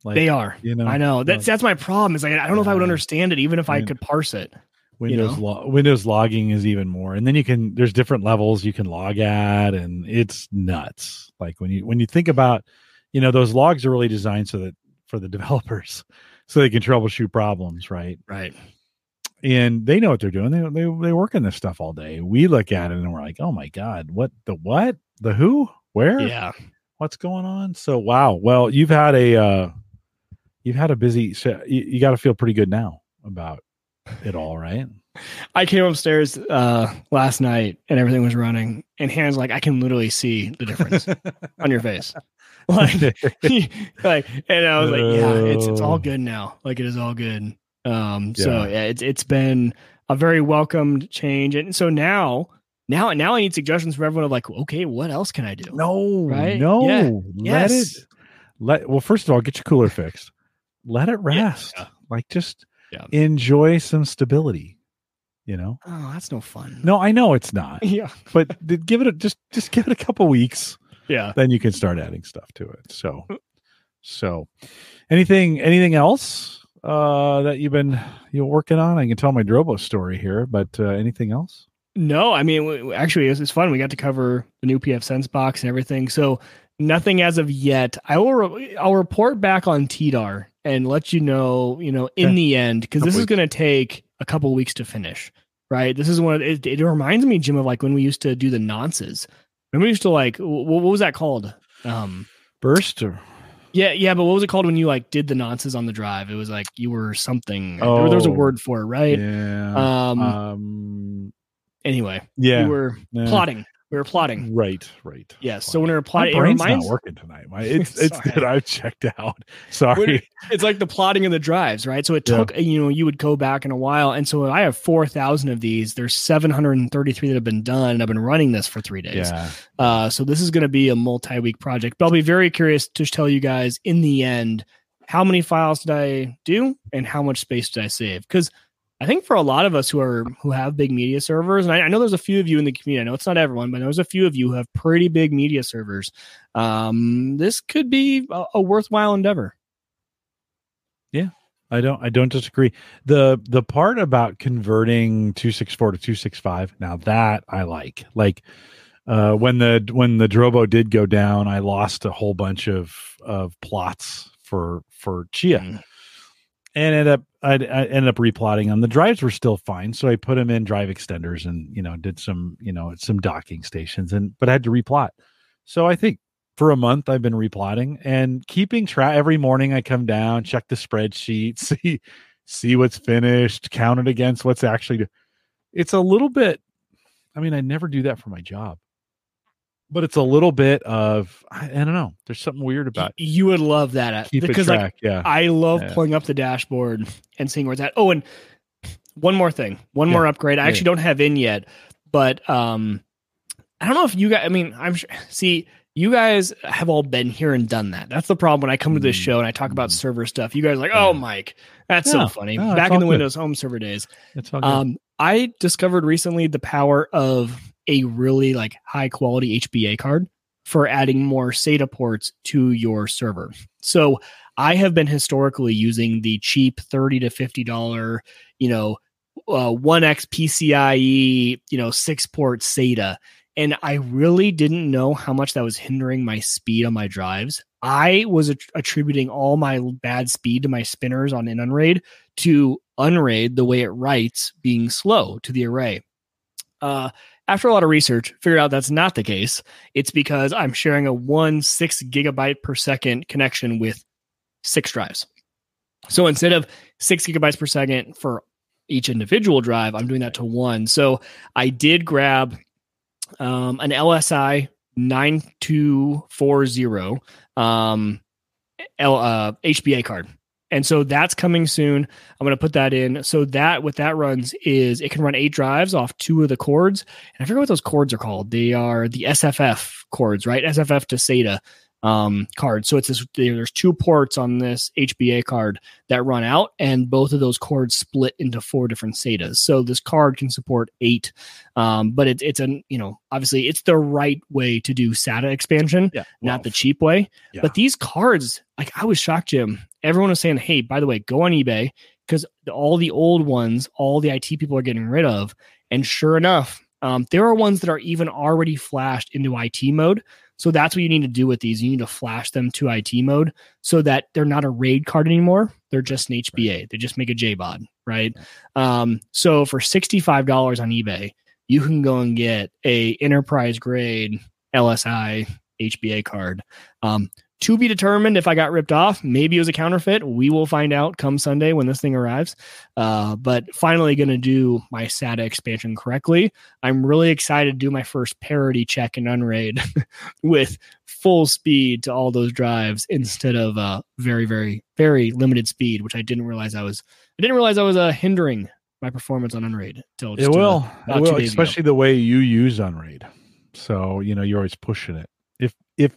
Like, they are. You know, I know that's that's my problem. Is like I don't know if I would understand it, even if I could parse it. Windows you know? lo- Windows logging is even more, and then you can there's different levels you can log at, and it's nuts. Like when you when you think about, you know, those logs are really designed so that for the developers so they can troubleshoot problems, right? Right. And they know what they're doing. They they they work in this stuff all day. We look at it and we're like, oh my god, what the what the who where yeah what's going on? So wow. Well, you've had a uh you've had a busy. So you, you got to feel pretty good now about it all, right? I came upstairs uh last night and everything was running, and Hannah's like, I can literally see the difference on your face. like, like, and I was like, yeah, it's it's all good now. Like it is all good. Um, yeah. so yeah, it's it's been a very welcomed change, and so now. Now, now I need suggestions from everyone of like, okay, what else can I do? No, right? no, yeah. let yes. it. Let well, first of all, get your cooler fixed. Let it rest. Yeah. Like, just yeah. enjoy some stability you know oh that's no fun no i know it's not yeah but give it a just just give it a couple weeks yeah. then you can start adding stuff to it. So so anything anything else uh that you've been you're working on? I can tell my drobo story here but uh, anything else? No i mean w- actually it's, it's fun. We got to cover the new pfSense box and everything. So nothing as of yet. I will re- i'll report back on Tdarr and let you know you know in okay. the end because this weeks. is going to take a couple weeks to finish right? This is one it, it reminds me jim of like when we used to do the nonces Remember, we used to like what, what was that called? Um, burst or yeah, yeah, but what was it called when you like did the nonces on the drive? It was like you were something. Oh, there, there was a oh, word for it, right? Yeah. Um, um anyway, Yeah. we were Nah. plotting. We were plotting. Right. Right. Yes. So when we were My plotting, it brain's reminds, not working tonight. My it's it's good. I've checked out. Sorry. it's like the plotting of the drives, right? So it Yeah. took, you know, you would go back in a while. And so I have 4,000 of these. There's 733 that have been done. And I've been running this for three days. Yeah. Uh, so this is going to be a multi week project. But I'll be very curious to tell you guys in the end how many files did I do and how much space did I save? Because I think for a lot of us who are who have big media servers, and I, I know there's a few of you in the community. I know it's not everyone, but there's a few of you who have pretty big media servers. Um, this could be a, a worthwhile endeavor. Yeah, I don't I don't disagree. The the part about converting 264 to 265, now that I like. Like uh when the when the Drobo did go down, I lost a whole bunch of of plots for for Chia. Mm. And ended up I, I ended up replotting them. The drives were still fine, so I put them in drive extenders and you know did some you know some docking stations and but I had to replot. So I think for a month I've been replotting and keeping track every morning I come down, check the spreadsheet, see see what's finished, count it against what's actually it's a little bit I mean, I never do that for my job. But it's a little bit of I, I don't know. There's something weird about Y- you would love that uh, keep it because like yeah. I love Yeah. pulling up the dashboard and seeing where it's at. Oh, and one more thing, one Yeah. more upgrade. I actually don't have in yet, but um, I don't know if you guys. I mean, I'm sure. See, you guys have all been here and done that. That's the problem when I come to this Mm. show and I talk about Mm. server stuff. You guys are like, oh, Mike, that's so funny. Back in the good. Windows Home server days. it's all good. Um, I discovered recently the power of a really like high quality HBA card for adding more SATA ports to your server. So I have been historically using the cheap thirty to fifty dollar, you know, uh, one X PCIe, you know, six port SATA, and I really didn't know how much that was hindering my speed on my drives. I was att- attributing all my bad speed to my spinners on an Unraid to Unraid the way it writes being slow to the array. Uh, after a lot of research, figured out that's not the case. It's because I'm sharing a one six gigabyte per second connection with six drives. So instead of six gigabytes per second for each individual drive, I'm doing that to one. So I did grab um, an LSI 9240 um, L, uh, HBA card. And so that's coming soon. I'm going to put that in. So that what that runs is it can run eight drives off two of the cords. And I forget what those cords are called. They are the SFF cords, right? SFF to SATA um, card. So it's this, there's two ports on this HBA card that run out, and both of those cords split into four different SATAs. So this card can support eight, um, but it's it's an you know obviously it's the right way to do SATA expansion, yeah. not the cheap way. yeah. But these cards, like I was shocked, Jim. Everyone was saying, "Hey, by the way, go on eBay because all the old ones, all the IT people are getting rid of." And sure enough, um, there are ones that are even already flashed into IT mode. So that's what you need to do with these. You need to flash them to IT mode so that they're not a RAID card anymore. They're just an HBA. They just make a JBOD, right? Um, so for sixty-five dollars on eBay, you can go and get a enterprise grade LSI HBA card. Um, to be determined if I got ripped off. Maybe it was a counterfeit. We will find out come Sunday when this thing arrives. Uh, but finally, going to do my SATA expansion correctly. I'm really excited to do my first parity check in Unraid with full speed to all those drives instead of uh, very, very, very limited speed, which I didn't realize I was. I didn't realize I was uh, hindering my performance on Unraid. Till it just, uh, will. about It will, days ago. especially the way you use Unraid. So, you know, you're always pushing it. If if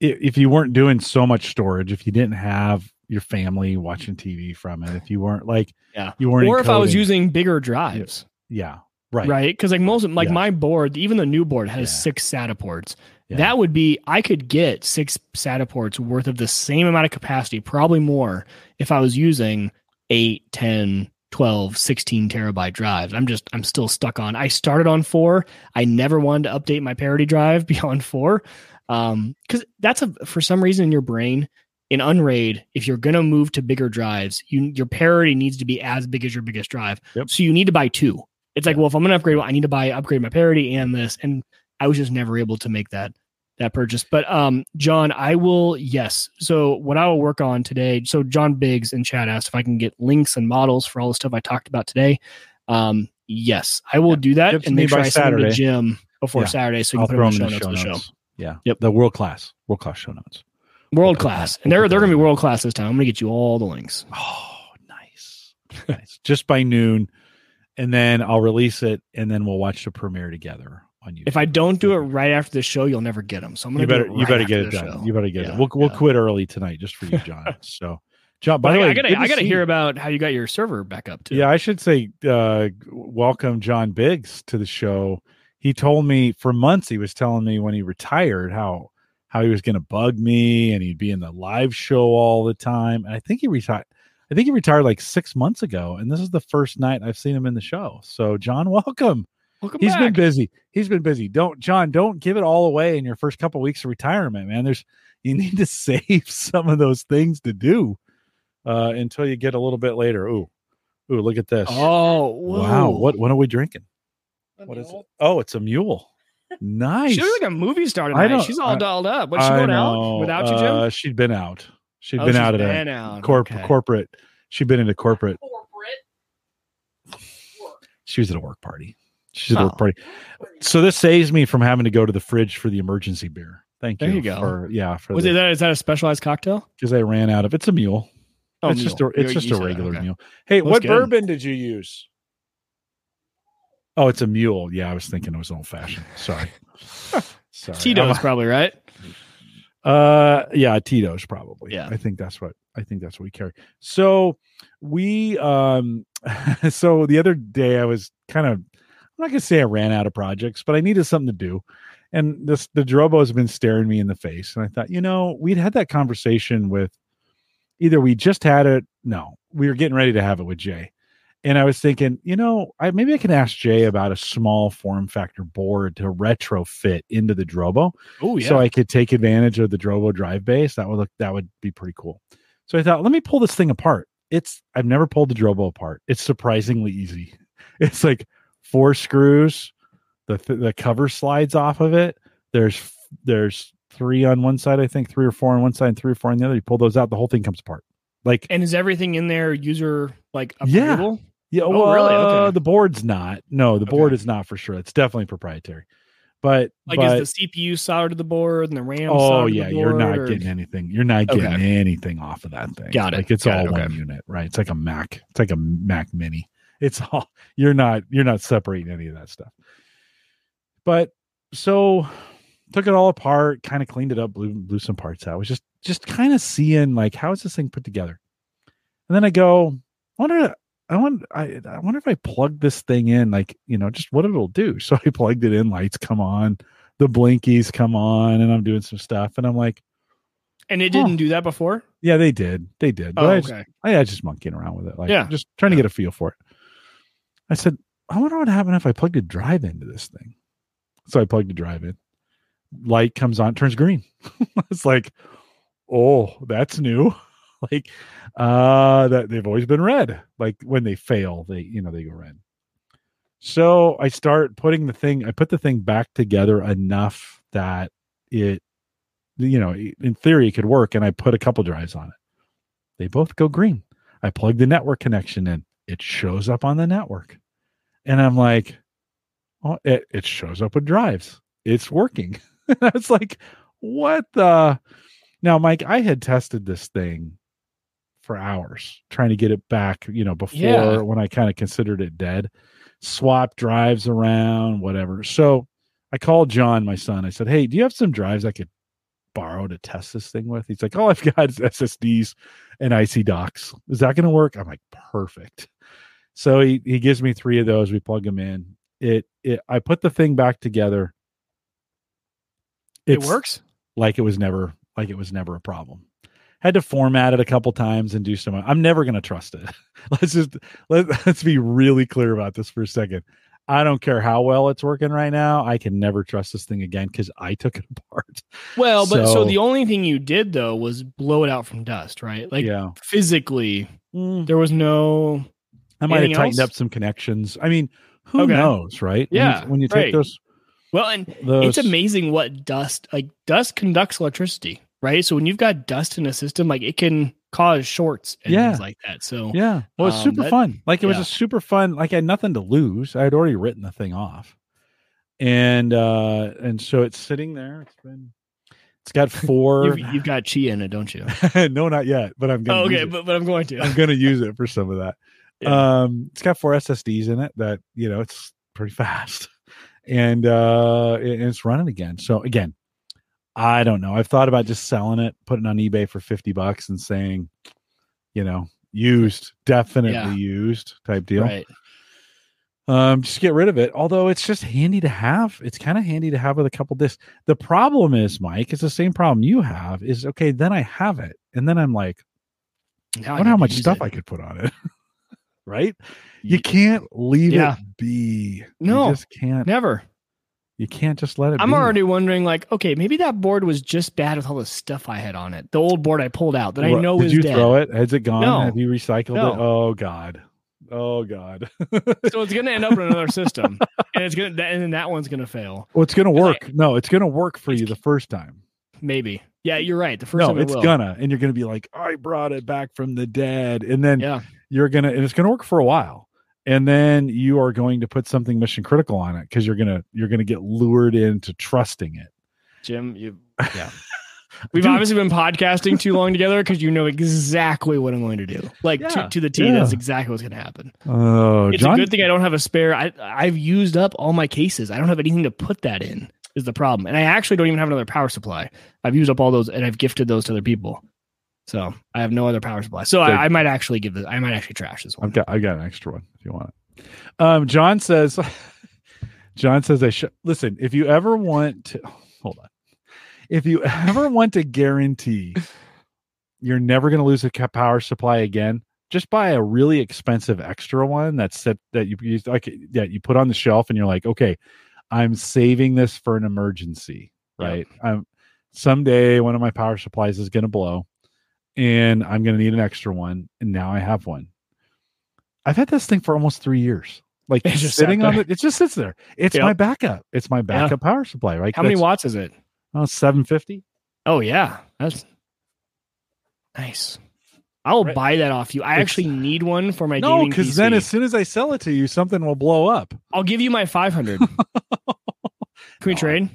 if if you weren't doing so much storage, if you didn't have your family watching TV from it, if you weren't like Yeah. you weren't or if I was using bigger drives. yeah, right. right? Because like most, like Yeah. my board, even the new board has Yeah. six SATA ports. Yeah. That would be I could get six SATA ports worth of the same amount of capacity, probably more, if I was using 8, 10, 12, 16 terabyte drives. I'm just I'm still stuck on. I started on four. I never wanted to update my parity drive beyond four. Um, because that's a for some reason in your brain. In Unraid, if you're gonna move to bigger drives, you your parity needs to be as big as your biggest drive. Yep. So you need to buy two. It's like, well, if I'm gonna upgrade, I need to buy upgrade my parity and this. And I was just never able to make that that purchase. But um, John, I will yes. So what I will work on today. So John Biggs in chat asked if I can get links and models for all the stuff I talked about today. Um, Yes, I will do that Give and make sure I send them to Saturday. Jim before Yeah. Saturday, so you I'll can put them in the show notes the show. Yeah. Yep. The world class, world class show notes. World put that- class, and they're they're gonna be world class this time. I'm gonna get you all the links. Oh, nice. nice. Just by noon. And then I'll release it and then we'll watch the premiere together on YouTube. If I don't do it right after the show, you'll never get them. So I'm gonna you better it you better get it done. show. You better get Yeah, it. We'll we'll yeah. quit early tonight just for you, John. so John, by the way, I gotta I gotta hear you. about how you got your server back up too. Yeah, I should say uh welcome John Biggs to the show. He told me for months he was telling me when he retired how how he was going to bug me and he'd be in the live show all the time. And I think he retired I think he retired like 6 months ago and this is the first night I've seen him in the show. So John, welcome. welcome He's back. been busy. He's been busy. Don't John, don't give it all away in your first couple weeks of retirement, man. There's you need to save some of those things to do uh until you get a little bit later. Ooh. Ooh, look at this. Oh wow. What what are we drinking? What is it? Oh, it's a mule. Nice. She looks like a movie star tonight. don't- She's all I- dolled up. But she I going know. out without you, Jim? Uh, she'd been out. she had Oh, been she's out at been a out. corp- Okay. corporate. She'd been into corporate. Corporate. Work. She was at a work party. She's at a Oh. work party. So this saves me from having to go to the fridge for the emergency beer. Thank you. There you go. For, yeah, for Was it that? Is that a specialized cocktail? because I ran out of. It's a mule. Oh, it's just a mule. it's You- just you a said that, regular okay. mule. Hey, Looks what good. bourbon did you use? Oh, it's a mule. Yeah, I was thinking it was old fashioned. Sorry. Sorry. Tito's probably right. Uh, yeah, Tito's probably. Yeah. I think that's what I think that's what we carry. So we um, so the other day I was kind of I'm not gonna say I ran out of projects, but I needed something to do, and this the Drobo has been staring me in the face, and I thought, you know, we'd had that conversation with either we just had it, no, we were getting ready to have it with Jay. And I was thinking, you know, I maybe I can ask Jay about a small form factor board to retrofit into the Drobo Oh yeah. so I could take advantage of the Drobo drive base. That would look that would be pretty cool. So I thought, let me pull this thing apart. It's I've never pulled the Drobo apart. It's surprisingly easy. It's like four screws. The th- the cover slides off of it. There's there's three on one side, I think, three or four on one side, and three or four on the other. You pull those out, the whole thing comes apart. Like and is everything in there user like upgradable? Yeah, Oh, well, really? Okay. the board's not. No, the board is not for sure. It's definitely proprietary. But Like but, is the CPU soldered to the board and the RAM? oh soldered yeah, the you're not or- getting anything. You're not getting Okay. anything off of that thing. Got it. Like it's Got all it. one Okay. unit, right? It's like a Mac. It's like a Mac Mini. It's all you're not you're not separating any of that stuff. But so took it all apart, kind of cleaned it up, blew blew some parts out. Was just just kind of seeing like how is this thing put together. And then I go, I wonder I wonder I, I wonder if I plug this thing in, like, you know, just what it'll do. So I plugged it in, lights come on, the blinkies come on, and I'm doing some stuff. And I'm like, And it didn't do that before. yeah, they did. They did. Oh, I, just, okay. I, I just monkeying around with it. Like, Yeah. just trying to get a feel for it. I said, I wonder what happened if I plugged a drive into this thing. So I plugged a drive in. Light comes on, turns green. it's like, oh, that's new. like, uh, that they've always been red. Like when they fail, they, you know, they go red. So I start putting the thing, I put the thing back together enough that it, you know, in theory it could work. And I put a couple drives on it. They both go green. I plug the network connection in. It shows up on the network. And I'm like, oh, it, it shows up with drives. It's working. it's like, what the? Now, Mike, I had tested this thing for hours trying to get it back, you know, before Yeah. when I kind of considered it dead, swap drives around, whatever. So I called John, my son. I said, Hey, do you have some drives I could borrow to test this thing with? He's like, Oh, I've got is SSDs and ICY DOCKs. Is that going to work? I'm like, Perfect. So he, he gives me three of those. We plug them in. It, it, I put the thing back together. It works. like it was never, like it was never a problem. Had to format it a couple times and do some. I'm never going to trust it. let's just let, let's be really clear about this for a second. I don't care how well it's working right now. I can never trust this thing again because I took it apart. Well, but so, So- the only thing you did though was blow it out from dust, right? Like yeah, physically, Mm, there was no. I might have tightened else? up some connections. I mean, who Okay. knows, right? When you- Yeah, when you, take right. those, Well, and those, it's amazing what dust like dust conducts electricity, right? So when you've got dust in a system, like it can cause shorts and Yeah. things like that. So Yeah. Well, it's Um, super that- fun. Like it was yeah. a super fun. Like I had nothing to lose. I had already written the thing off, and uh and so it's sitting there. It's been. It's got 4 you've, you've got chia in it, don't you? no, not yet. But I'm gonna. Oh, okay, but, but I'm going to. I'm gonna use it for some of that. Yeah. Um, it's got four SSDs in it that you know it's pretty fast, and uh, it- it's running again. So again, I don't know. I've thought about just selling it, putting it on eBay for fifty bucks, and saying, you know, used, definitely Yeah. used type deal. Right. Um, just get rid of it. Although it's just handy to have. It's kind of handy to have with a couple discs. The problem is, Mike, it's the same problem you have. Is okay. Then I have it, and then I'm like. Now I I wonder how much stuff it. I could put on it. right? You can't leave Yeah. it be. No. you just can't. Never. You can't just let it. I'm be. already wondering, like, okay, maybe that board was just bad with all the stuff I had on it. The old board I pulled out that I know Did is you dead. throw it? Has it gone? No. Have you recycled No. it? Oh God. Oh God. So it's gonna end up in another system, and it's gonna, and then that one's gonna fail. well, it's gonna 'Cause I- work. no, it's gonna work for you the first time. Maybe. Yeah, you're right. The first no, time it it's will. gonna, and you're gonna be like, I brought it back from the dead, and then Yeah. you're gonna, and it's gonna work for a while, and then you are going to put something mission critical on it because you're gonna, you're gonna get lured into trusting it. Jim, you. Yeah. We've Dude. obviously been podcasting too long together because you know exactly what I'm going to do. Like Yeah, to, to the T, yeah. that's exactly what's going to happen. Oh, It's John, a good thing I don't have a spare. I I've used up all my cases. I don't have anything to put that in. Is the problem, and I actually don't even have another power supply. I've used up all those, and I've gifted those to other people. So I have no other power supply. So I, I might actually give this. I might actually trash this one. I've got I got an extra one if you want it. Um, John says, John says I should listen. If you ever want to, hold on, if you ever want to guarantee you're never going to lose a power supply again, just buy a really expensive extra one that's set that you use like that you put on the shelf, and you're like, okay, I'm saving this for an emergency, Yep. right? I'm someday one of my power supplies is going to blow, and I'm going to need an extra one, and now I have one. I've had this thing for almost three years. Like It just sitting on it, it just sits there. It's Yep. my backup. It's my backup power supply, right? How many watts is it? Uh, oh, 750. Oh yeah, that's nice. I'll Right. buy that off you. I It's- actually need one for my No, because then as soon as I sell it to you, something will blow up. I'll give you my 500. Can we trade?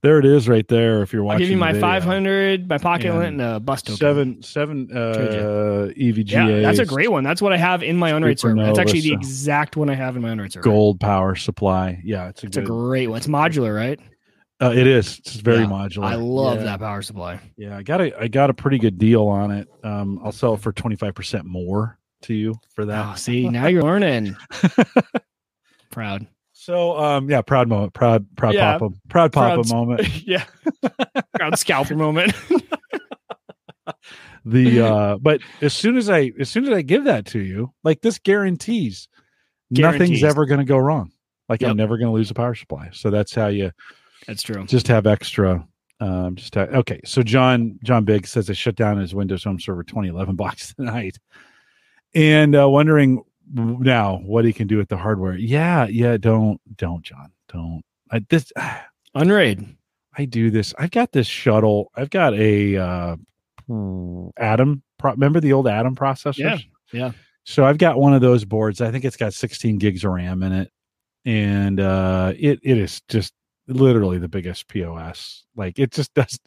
There it is, right there. If you're watching, I'll give you my video. 500, my pocket And lint, and a bus token. seven seven uh, EVGA. Yeah, that's a great one. That's what I have in my Unraid server. That's actually the exact one I have in my Unraid server. gold power supply. Yeah, it's a It's a good. great one. It's modular, right? uh, it is. It's very Yeah, modular. I love Yeah. that power supply. Yeah, I got a I got a pretty good deal on it. Um, I'll sell it for twenty five percent more to you for Oh, that. see, now you're learning. Proud. So, um, yeah, proud moment, proud, proud Yeah. papa, proud papa Proud moment. yeah. Proud scalper moment. The uh, but as soon as I as soon as I give that to you, like this guarantees, nothing's ever going to go wrong. Like Yep. I'm never going to lose a power supply. So that's how you That's true. just have extra. Um, just have, okay. So John John Big says they shut down his Windows Home Server 2011 box tonight, and uh, wondering now what he can do with the hardware. Yeah, yeah. Don't don't John. Don't. I, this Unraid. I do this. I've got this shuttle. I've got a uh, Atom. Pro- remember the old Atom processors? Yeah, yeah. So I've got one of those boards. I think it's got 16 gigs of RAM in it, and uh, it it is just literally the biggest POS. Like it just does.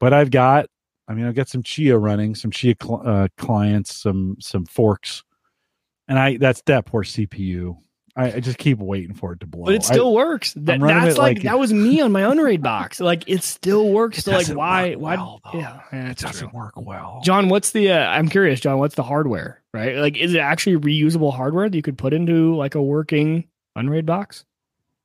But I've got. I mean, I've got some Chia running, some Chia cl- uh, clients, some some forks, and I that's that poor CPU. I, I just keep waiting for it to blow. But it I- still works. That, that's like, like- that was me on my Unraid box. Like it still works. It So like why why well, yeah, yeah, it doesn't true. work well. John, what's the uh, I'm curious, John, what's the hardware? Right? Like is it actually reusable hardware that you could put into like a working Unraid box?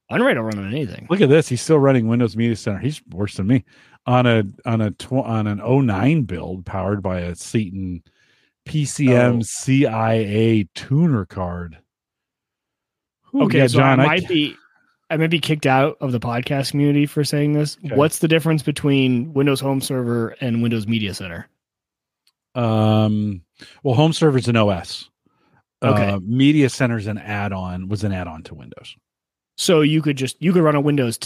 Unraid will run on anything. Look at this. He's still running Windows Media Center. He's worse than me on a on a tw- on an 09 build powered by a Ceton PCM Oh. CIA tuner card. Ooh, Okay, yeah, so John, I I might be I might be kicked out of the podcast community for saying this. Okay. What's the difference between Windows Home Server and Windows Media Center? um well home server's an OS. Okay. Uh, Media Center's an add-on was an add-on to Windows. So you could just you could run a Windows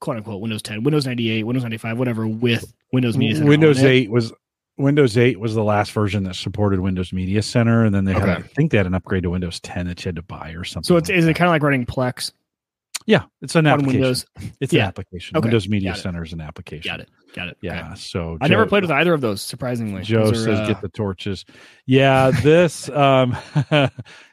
quote unquote Windows 10, Windows 98, Windows 95, whatever with Windows Media Center. Windows on it. 8 was Windows 8 was the last version that supported Windows Media Center, and then they had, Okay. I think they had an upgrade to Windows 10 that you had to buy or something. So it's like is that. it kind of like running Plex Yeah, it's an on application. Windows? It's an application. Okay. Windows Media Center is an application. Got it. Got it. Yeah. Okay. So I never played with either of those. Surprisingly, Joe Those are, says uh, get the torches. Yeah, this um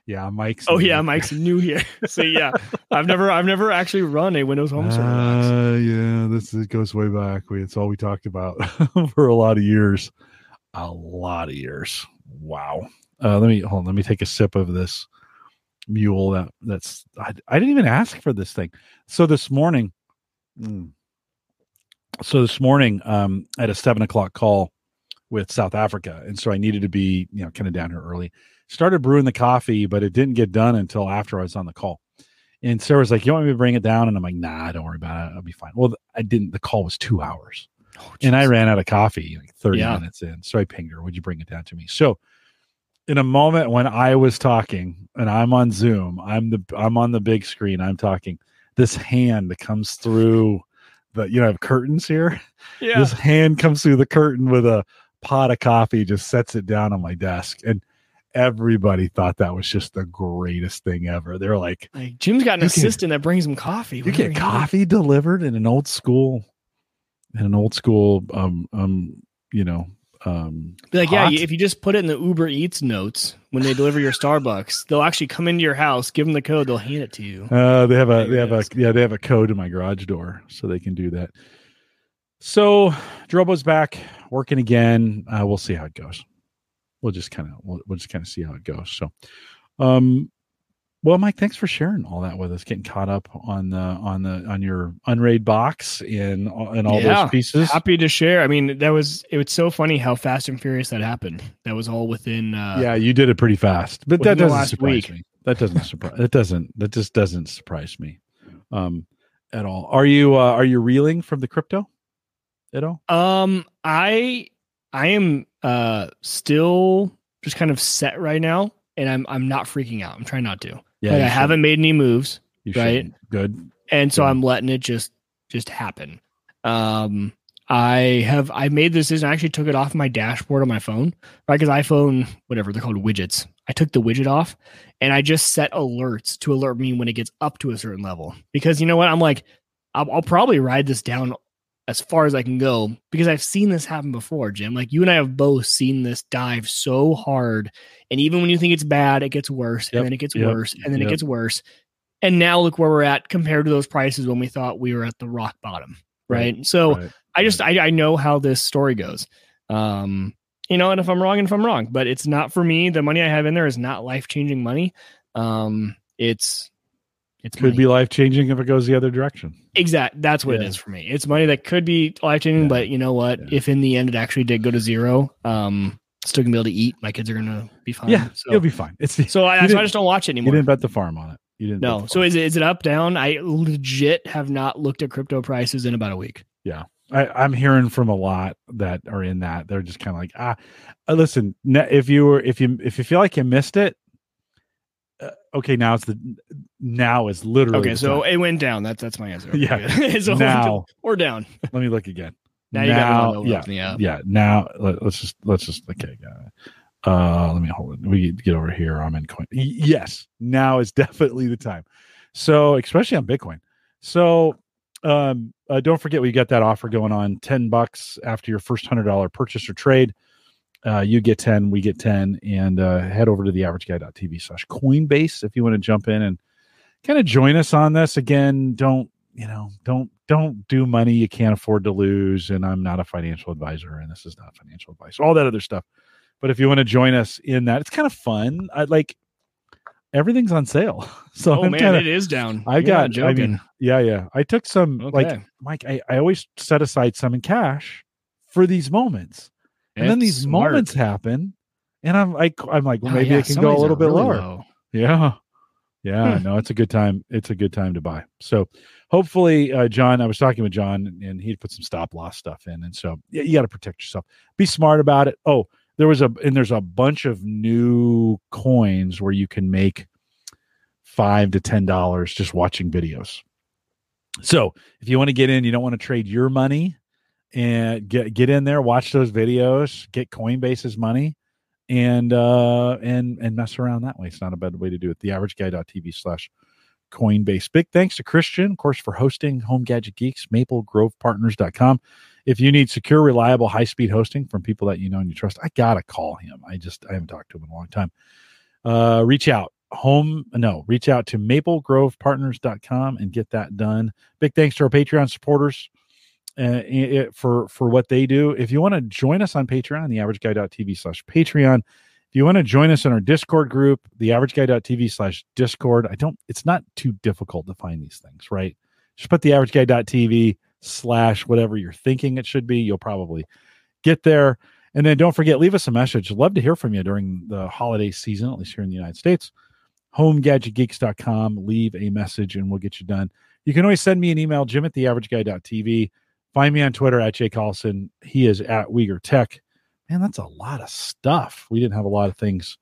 yeah, Mike's Oh yeah, Mike's new here. So yeah, I've never I've never actually run a Windows Home Server. Uh, yeah, this it goes way back. We it's all we talked about for a lot of years. A lot of years. Wow. Uh, let me hold on, let me take a sip of this mule that that's I, I didn't even ask for this thing. So this morning mm, so this morning um a seven o'clock call with South Africa. And so I needed to be, you know, kind of down here early. Started brewing the coffee, but it didn't get done until after I was on the call. And Sarah was like, You want me to bring it down? And I'm like, Nah, don't worry about it. I'll be fine. Well, I didn't. The call was two hours Oh, and I ran out of coffee like 30 Yeah. minutes in. So I pinged her, Would you bring it down to me? So in a moment when I was talking and I'm on Zoom, I'm the I'm on the big screen, I'm talking. This hand that comes through the you know, I have curtains here. yeah. This hand comes through the curtain with a pot of coffee, just sets it down on my desk. And everybody thought that was just the greatest thing ever. They're like, Like Jim's got an You can- assistant that brings him coffee. you get coffee delivered in an old school in an old school um um you know um Be like, yeah, if you just put it in the Uber Eats notes when they deliver your Starbucks, they'll actually come into your house, give them the code, they'll hand it to you. uh they have a they have a yeah they have a code in my garage door so they can do that. So drobo's back working again. Uh we'll see how it goes. We'll just kind of we'll, we'll just kind of see how it goes so um well mike thanks for sharing all that with us getting caught up on the on the on your unraid box and and all Yeah. those pieces Happy to share. I mean, that was it was so funny how fast and furious that happened. That was all within uh yeah, you did it pretty fast, but that doesn't last surprise week. me. That doesn't surprise. That doesn't. That just doesn't surprise me, um, at all. Are you uh, are you reeling from the crypto at all? Um, I I am uh still just kind of set right now, and I'm I'm not freaking out. I'm trying not to. Yeah, like I should- haven't made any moves, You right? shouldn't. Good. and so. I'm letting it just just happen. Um, I have I made this decision. I actually took it off my dashboard on my phone, right? Because iPhone, whatever they're called, widgets. I took the widget off, and I just set alerts to alert me when it gets up to a certain level. Because you know what? I'm like, I'll, I'll probably ride this down as far as I can go because I've seen this happen before, Jim. Like you and I have both seen this dive so hard, and even when you think it's bad, it gets worse, Yep, and then it gets yep, worse, and then yep. it gets worse. And now look where we're at compared to those prices when we thought we were at the rock bottom, right? So Right. I just I, I know how this story goes. Um, you know, and if I'm wrong, and if I'm wrong, but it's not for me. The money I have in there is not life changing money. Um, it's it's could money. be life changing if it goes the other direction. exact. That's what it Yeah. is for me. It's money that could be life changing, Yeah. but you know what? Yeah. If in the end it actually did go to zero, um, still gonna be able to eat. My kids are gonna be fine. yeah, so you'll be fine. It's so I, you so I just don't watch it you anymore. didn't bet the farm on it. You didn't. bet No. So is it is it up down? I legit have not looked at crypto prices in about a week. I, I'm hearing from a lot that are in that. They're just kind of like, ah, uh, listen. If you were, if you, if you feel like you missed it, okay, now it's the now is literally Okay, so time. it went down. That's that's my answer. Yeah. So Now. or down. let me look again. Now you got Now- yeah, yeah. yeah. Now let, us just let's just okay. Uh, let me hold it. We get over here. I'm in coin. Yes, now is definitely the time. So especially on Bitcoin. So um, uh, don't forget we got that offer going on. Ten bucks after your first hundred dollar purchase or trade. Uh, you get 10, we get 10, and uh, head over to the averageguy.tv slash coinbase if you want to jump in and kind of join us on this. Again, don't, you know, don't, don't do money you can't afford to lose. And I'm not a financial advisor, and this is not financial advice, all that other stuff. But if you want to join us in that, it's kind of fun. I like everything's on sale. So Oh I'm man, kind of, it is down. I You're got, not I mean, yeah, yeah. I took some, like, Mike, I, I always set aside some in cash for these moments. And then these smart. moments happen, and I'm like, I'm like, well, Oh, maybe yeah, it can go a little bit really lower. low. Yeah, yeah. Hmm. No, it's a good time. It's a good time to buy. So hopefully, uh, John. I was talking with John, and he put some stop loss stuff in, and so yeah, you got to protect yourself. Be smart about it. Oh, there was a and there's a bunch of new coins where you can make five to ten dollars just watching videos. So if you want to get in, you don't want to trade your money. And get get in there, watch those videos, get Coinbase's money, and uh and and mess around that way. It's not a bad way to do it. The average slash Coinbase. Big thanks to Christian, of course, for hosting Home Gadget Geeks, maplegrovepartners.com. If you need secure, reliable, high speed hosting from people that you know and you trust, I gotta call him. I just I haven't talked to him in a long time. Uh reach out home no reach out to maplegrovepartners.com and get that done big thanks to our patreon supporters uh, it, for for what they do. If you want to join us on patreon the average guy.tv slash patreon. If you want to join us in our discord group the average guy.tv slash discord. I don't it's not too difficult to find these things right? Just put the average guy.tv slash whatever you're thinking it should be. You'll probably get there. And then don't forget leave us a message. Love to hear from you during the holiday season at least here in the united states. homegadgetgeeks.com. Leave a message and we'll get you done. You can always send me an email, jim at theaverageguy.tv. Find me on Twitter at Jay Collison. He is at Wieger Tech. Man, that's a lot of stuff. We didn't have a lot of things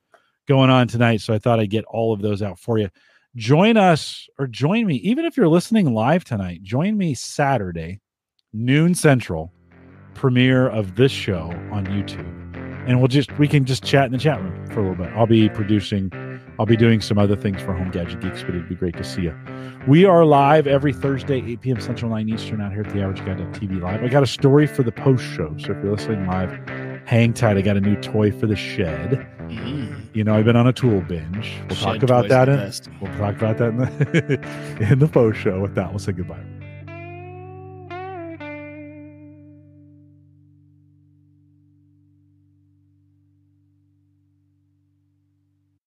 going on tonight, so I thought I'd get all of those out for you. Join us or join me, even if you're listening live tonight, join me Saturday, noon central, premiere of this show on YouTube. And we'll just we can just chat in the chat room for a little bit. I'll be producing I'll be doing some other things for Home Gadget Geeks, but it'd be great to see you. We are live every Thursday, 8 p.m. Central, 9 Eastern, out here at the Average Guy TV live. I got a story for the post show. So if you're listening live, hang tight. I got a new toy for the shed. Mm. You know, I've been on a tool binge. We'll Shed talk about that in we'll talk about that in the in the post show. With that, we'll say goodbye.